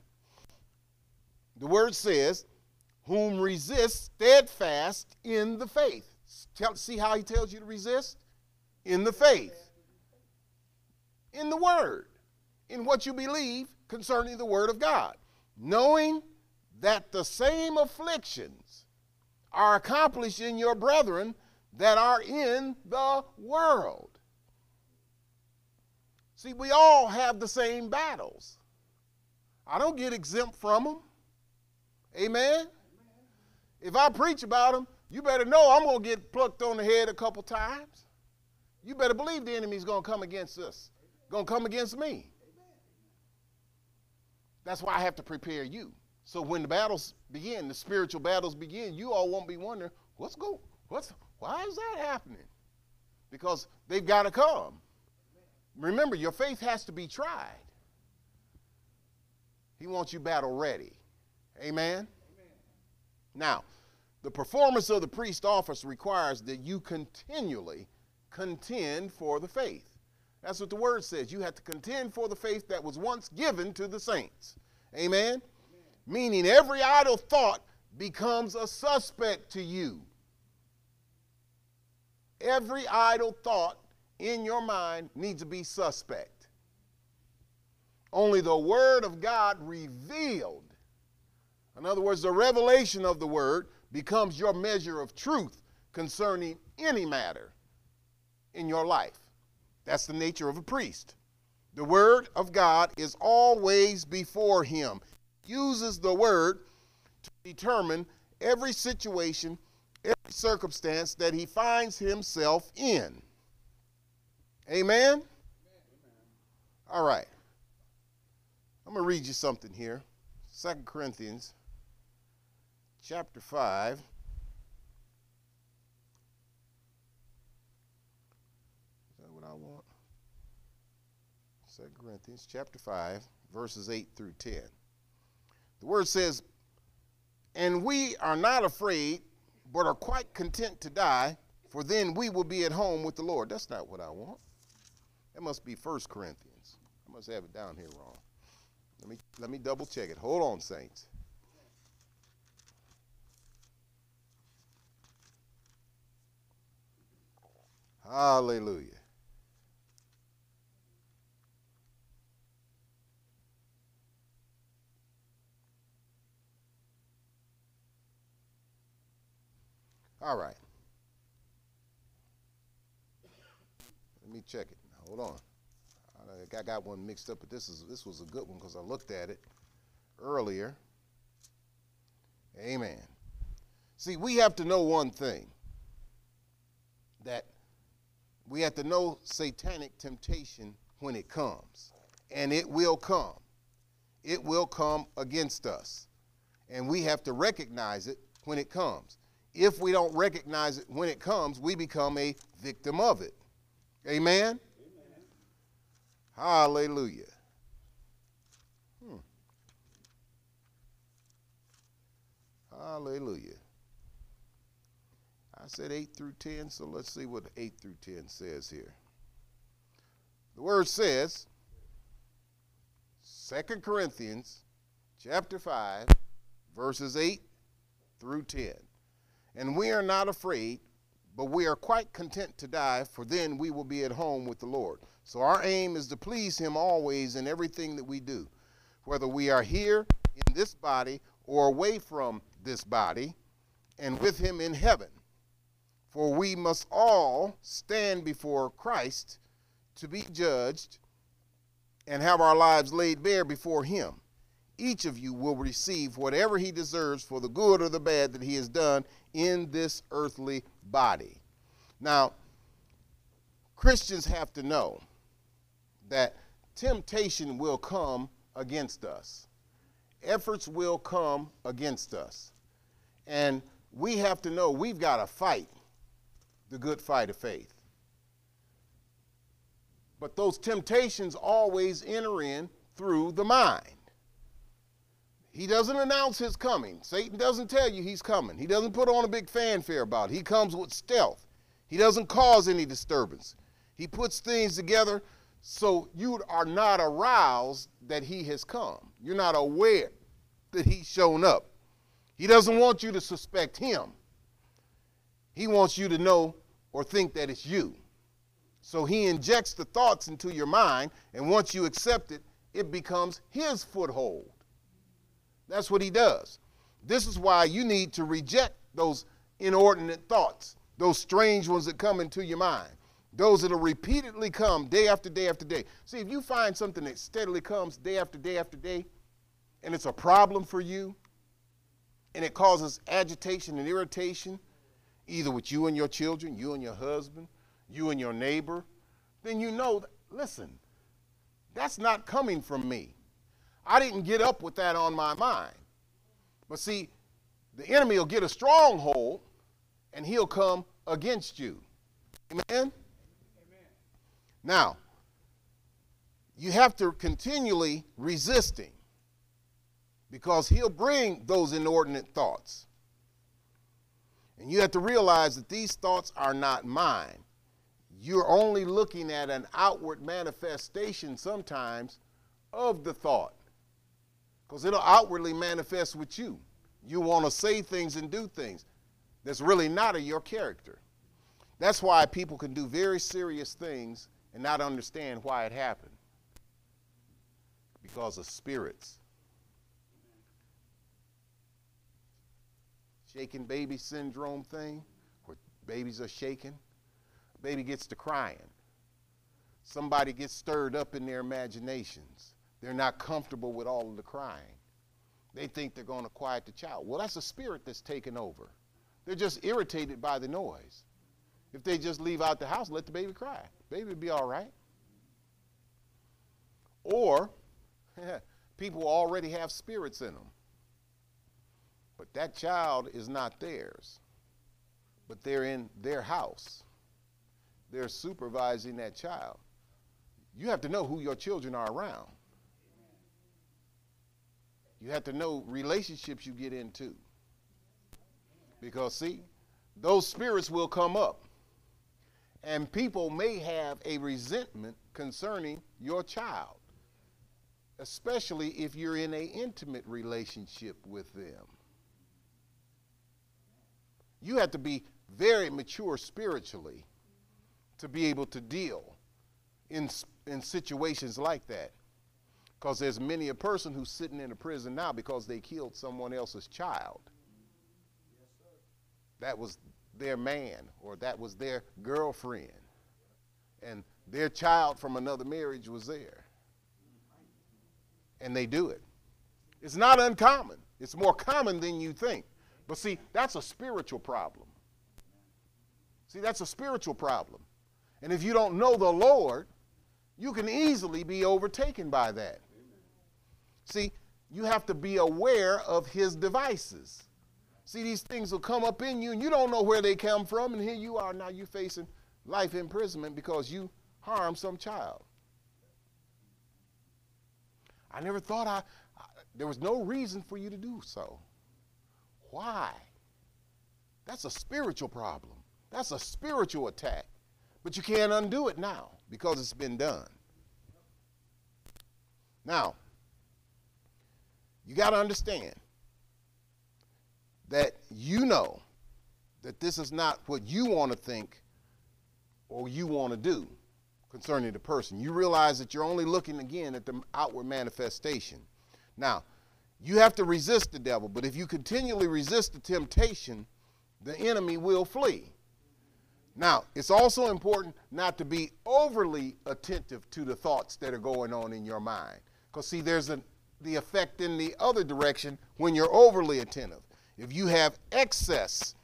The word says, Whom resist steadfast in the faith. Tell, see how he tells you to resist? In the faith. In the word. In what you believe concerning the word of God. Knowing that the same afflictions are accomplished in your brethren that are in the world. See, we all have the same battles. I don't get exempt from them. Amen? If I preach about them, you better know I'm going to get plucked on the head a couple times. You better believe the enemy's going to come against us, going to come against me. That's why I have to prepare you. So when the battles begin, the spiritual battles begin, you all won't be wondering, what's going, what's why is that happening? Because they've got to come. Remember, your faith has to be tried. He wants you battle ready. Amen? Amen. Now, the performance of the priest office requires that you continually contend for the faith. That's what the word says. You have to contend for the faith that was once given to the saints. Amen? meaning every idle thought becomes a suspect to you. Every idle thought in your mind needs to be suspect. Only the Word of God revealed, in other words, the revelation of the Word becomes your measure of truth concerning any matter in your life. That's the nature of a priest. The Word of God is always before him uses the word to determine every situation, every circumstance that he finds himself in. Amen? All right. I'm going to read you something here. Second Corinthians chapter 5. Is that what I want? Second Corinthians chapter 5, verses 8 through 10. The word says, And we are not afraid, but are quite content to die, for then we will be at home with the Lord. That's not what I want. That must be 1 Corinthians. I must have it down here wrong. Let me, let me double check it. Hold on, saints. Hallelujah. All right. Let me check it. Hold on. I got one mixed up, but this is this was a good one because I looked at it earlier. Amen. See, we have to know one thing that we have to know satanic temptation when it comes, and it will come. It will come against us, and we have to recognize it when it comes if we don't recognize it when it comes, we become a victim of it. Amen? Hallelujah. Hmm. Hallelujah. I said 8 through 10, so let's see what 8 through 10 says here. The word says, 2 Corinthians chapter 5, verses 8 through 10. And we are not afraid, but we are quite content to die, for then we will be at home with the Lord. So our aim is to please Him always in everything that we do, whether we are here in this body or away from this body, and with Him in heaven. For we must all stand before Christ to be judged and have our lives laid bare before Him each of you will receive whatever he deserves for the good or the bad that he has done in this earthly body. Now, Christians have to know that temptation will come against us, efforts will come against us. And we have to know we've got to fight the good fight of faith. But those temptations always enter in through the mind. He doesn't announce his coming. Satan doesn't tell you he's coming. He doesn't put on a big fanfare about it. He comes with stealth. He doesn't cause any disturbance. He puts things together So you are not aroused that he has come. You're not aware that he's shown up. He doesn't want you to suspect him. He wants you to know or think that it's you. So he injects the thoughts into your mind, and once you accept it, it becomes his foothold. That's what he does. This is why you need to reject those inordinate thoughts, those strange ones that come into your mind. Those that'll repeatedly come day after day after day. See, if you find something that steadily comes day after day after day, and it's a problem for you, and it causes agitation and irritation, either with you and your children, you and your husband, you and your neighbor, then you know, listen, that's not coming from me. I didn't get up with that on my mind. But see, the enemy will get a stronghold and he'll come against you. Amen? Now, you have to continually resisting because he'll bring those inordinate thoughts. And you have to realize that these thoughts are not mine. You're only looking at an outward manifestation sometimes of the thought because it'll outwardly manifest with you. You want to say things and do things that's really not of your character. That's why people can do very serious things and not understand why it happened. Because of spirits. Shaking baby syndrome thing, where babies are shaken. Baby gets to crying. Somebody gets stirred up in their imaginations. They're not comfortable with all of the crying. They think they're going to quiet the child. Well, that's a spirit that's taken over. They're just irritated by the noise. If they just leave out the house, let the baby cry. Baby be all right. Or people already have spirits in them. But that child is not theirs. But they're in their house. They're supervising that child. You have to know who your children are around. You have to know relationships you get into. Because, see, those spirits will come up. And people may have a resentment concerning your child, especially if you're in an intimate relationship with them. You have to be very mature spiritually to be able to deal in, in situations like that. Because there's many a person who's sitting in a prison now because they killed someone else's child. that was their man or that was their girlfriend. And their child from another marriage was there. And they do it. It's not uncommon, it's more common than you think. But see, that's a spiritual problem. See, that's a spiritual problem. And if you don't know the Lord, you can easily be overtaken by that. See, you have to be aware of his devices. See, these things will come up in you and you don't know where they come from, and here you are now you're facing life imprisonment because you harmed some child. I never thought I, I there was no reason for you to do so. Why? That's a spiritual problem. That's a spiritual attack. But you can't undo it now because it's been done. Now, you got to understand that you know that this is not what you want to think or you want to do concerning the person. You realize that you're only looking again at the outward manifestation. Now, you have to resist the devil, but if you continually resist the temptation, the enemy will flee. Now, it's also important not to be overly attentive to the thoughts that are going on in your mind. Because, see, there's the effect in the other direction when you're overly attentive. If you have excess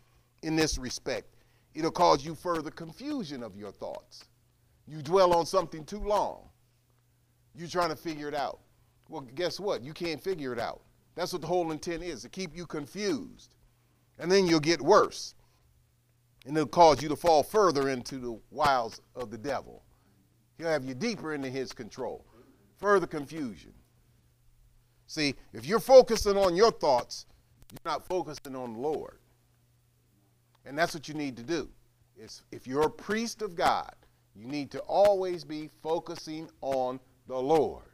in this respect, it'll cause you further confusion of your thoughts. You dwell on something too long. You're trying to figure it out. Well, guess what? You can't figure it out. That's what the whole intent is to keep you confused. And then you'll get worse. And it'll cause you to fall further into the wiles of the devil. He'll have you deeper into his control. Further confusion. See, if you're focusing on your thoughts, you're not focusing on the Lord. And that's what you need to do. If you're a priest of God, You need to always be focusing on the Lord.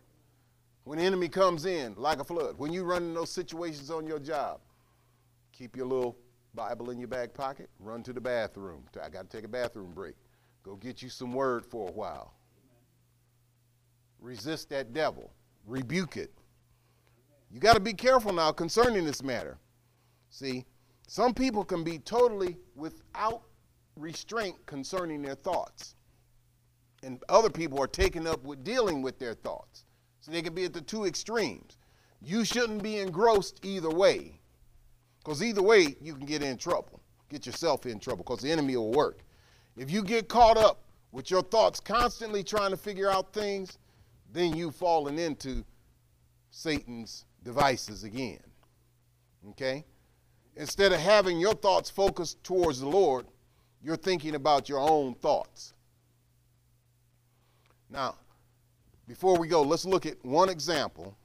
When the enemy comes in like a flood, when you run in those situations on your job, keep your little Bible in your back pocket, run to the bathroom. I got to take a bathroom break. Go get you some word for a while. Resist that devil, rebuke it. You got to be careful now concerning this matter. See, some people can be totally without restraint concerning their thoughts. And other people are taken up with dealing with their thoughts. So they can be at the two extremes. You shouldn't be engrossed either way. Because either way, you can get in trouble, get yourself in trouble, because the enemy will work. If you get caught up with your thoughts constantly trying to figure out things, then you've fallen into Satan's devices again. Okay? Instead of having your thoughts focused towards the Lord, you're thinking about your own thoughts. Now, before we go, let's look at one example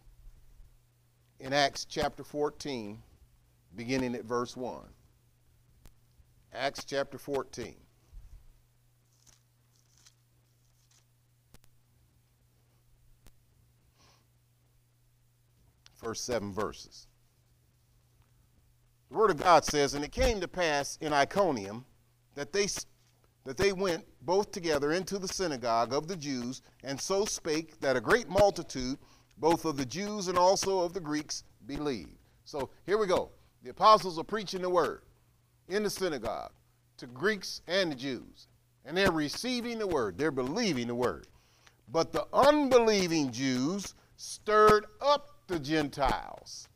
in Acts chapter 14, beginning at verse 1. Acts chapter 14. First seven verses. The Word of God says, And it came to pass in Iconium that they, that they went both together into the synagogue of the Jews, and so spake that a great multitude, both of the Jews and also of the Greeks, believed. So here we go. The apostles are preaching the word in the synagogue to Greeks and the Jews. And they're receiving the word, they're believing the word. But the unbelieving Jews stirred up the Gentiles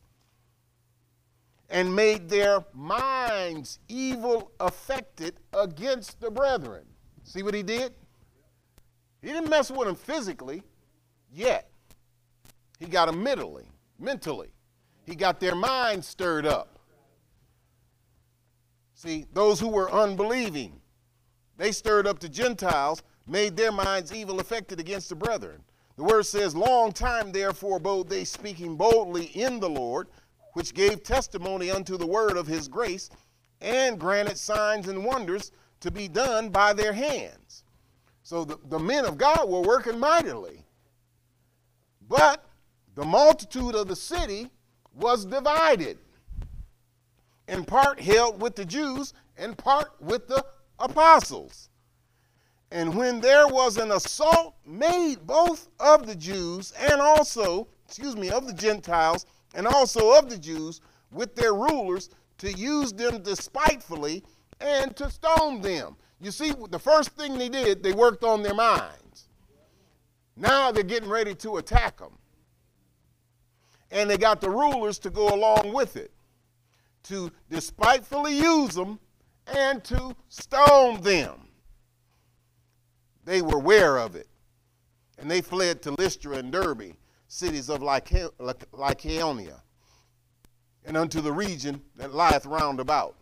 and made their minds evil affected against the brethren. See what he did? He didn't mess with them physically yet. He got them mentally, mentally. He got their minds stirred up. See, those who were unbelieving, they stirred up the Gentiles, made their minds evil affected against the brethren. The word says, Long time therefore abode they speaking boldly in the Lord, which gave testimony unto the word of his grace, and granted signs and wonders to be done by their hands. So the, the men of God were working mightily. But the multitude of the city was divided, in part held with the Jews, and part with the apostles. And when there was an assault made both of the Jews and also, excuse me, of the Gentiles, and also of the Jews with their rulers to use them despitefully and to stone them. You see, the first thing they did, they worked on their minds. Now they're getting ready to attack them. And they got the rulers to go along with it, to despitefully use them and to stone them. They were aware of it. And they fled to Lystra and Derbe cities of Lycaonia, and unto the region that lieth round about.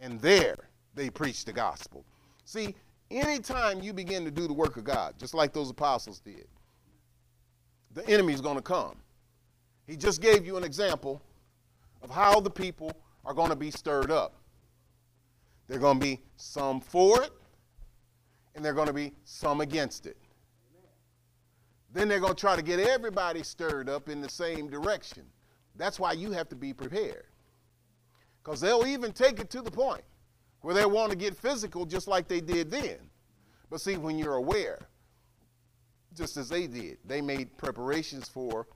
And there they preach the gospel. See, anytime you begin to do the work of God, just like those apostles did, the enemy is going to come. He just gave you an example of how the people are going to be stirred up. They're going to be some for it, and they're going to be some against it. Then they're going to try to get everybody stirred up in the same direction. That's why you have to be prepared. Because they'll even take it to the point where they want to get physical just like they did then. But see, when you're aware, just as they did, they made preparations for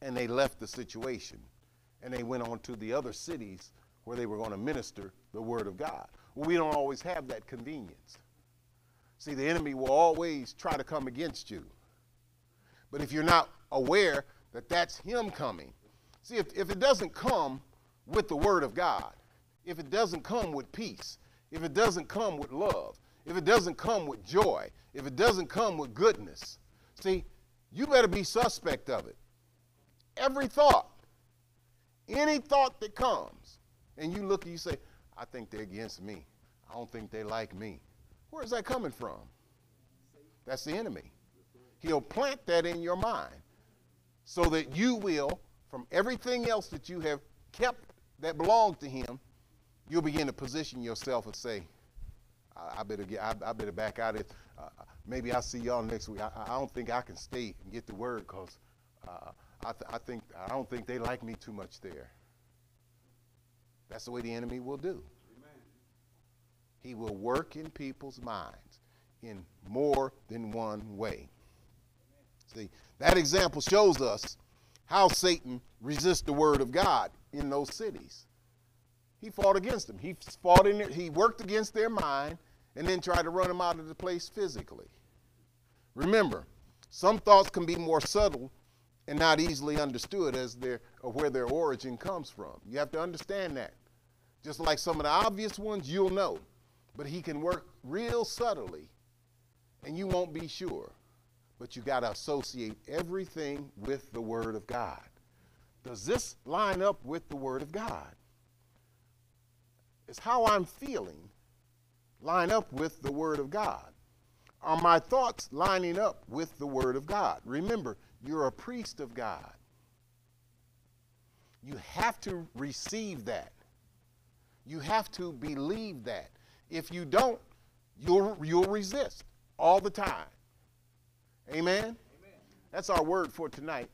and they left the situation and they went on to the other cities where they were going to minister the word of God. Well, we don't always have that convenience. See, the enemy will always try to come against you. But if you're not aware that that's Him coming, see, if, if it doesn't come with the Word of God, if it doesn't come with peace, if it doesn't come with love, if it doesn't come with joy, if it doesn't come with goodness, see, you better be suspect of it. Every thought, any thought that comes, and you look and you say, I think they're against me. I don't think they like me. Where's that coming from? That's the enemy. He'll plant that in your mind so that you will, from everything else that you have kept that belongs to Him, you'll begin to position yourself and say, I, I better get, I, I, better back out of it. uh, maybe I'll see y'all next week. I, I, don't think I can stay and get the word because uh, I, th- I think I don't think they like me too much there. That's the way the enemy will do. Amen. He will work in people's minds in more than one way. See, that example shows us how Satan resists the word of God in those cities. He fought against them. He fought in it. He worked against their mind and then tried to run them out of the place physically. Remember, some thoughts can be more subtle and not easily understood as their or where their origin comes from. You have to understand that. Just like some of the obvious ones, you'll know, but he can work real subtly, and you won't be sure. But you got to associate everything with the Word of God. Does this line up with the Word of God? Is how I'm feeling line up with the Word of God? Are my thoughts lining up with the Word of God? Remember, you're a priest of God. You have to receive that. You have to believe that. If you don't, you'll, you'll resist all the time. Amen? Amen. That's our word for tonight.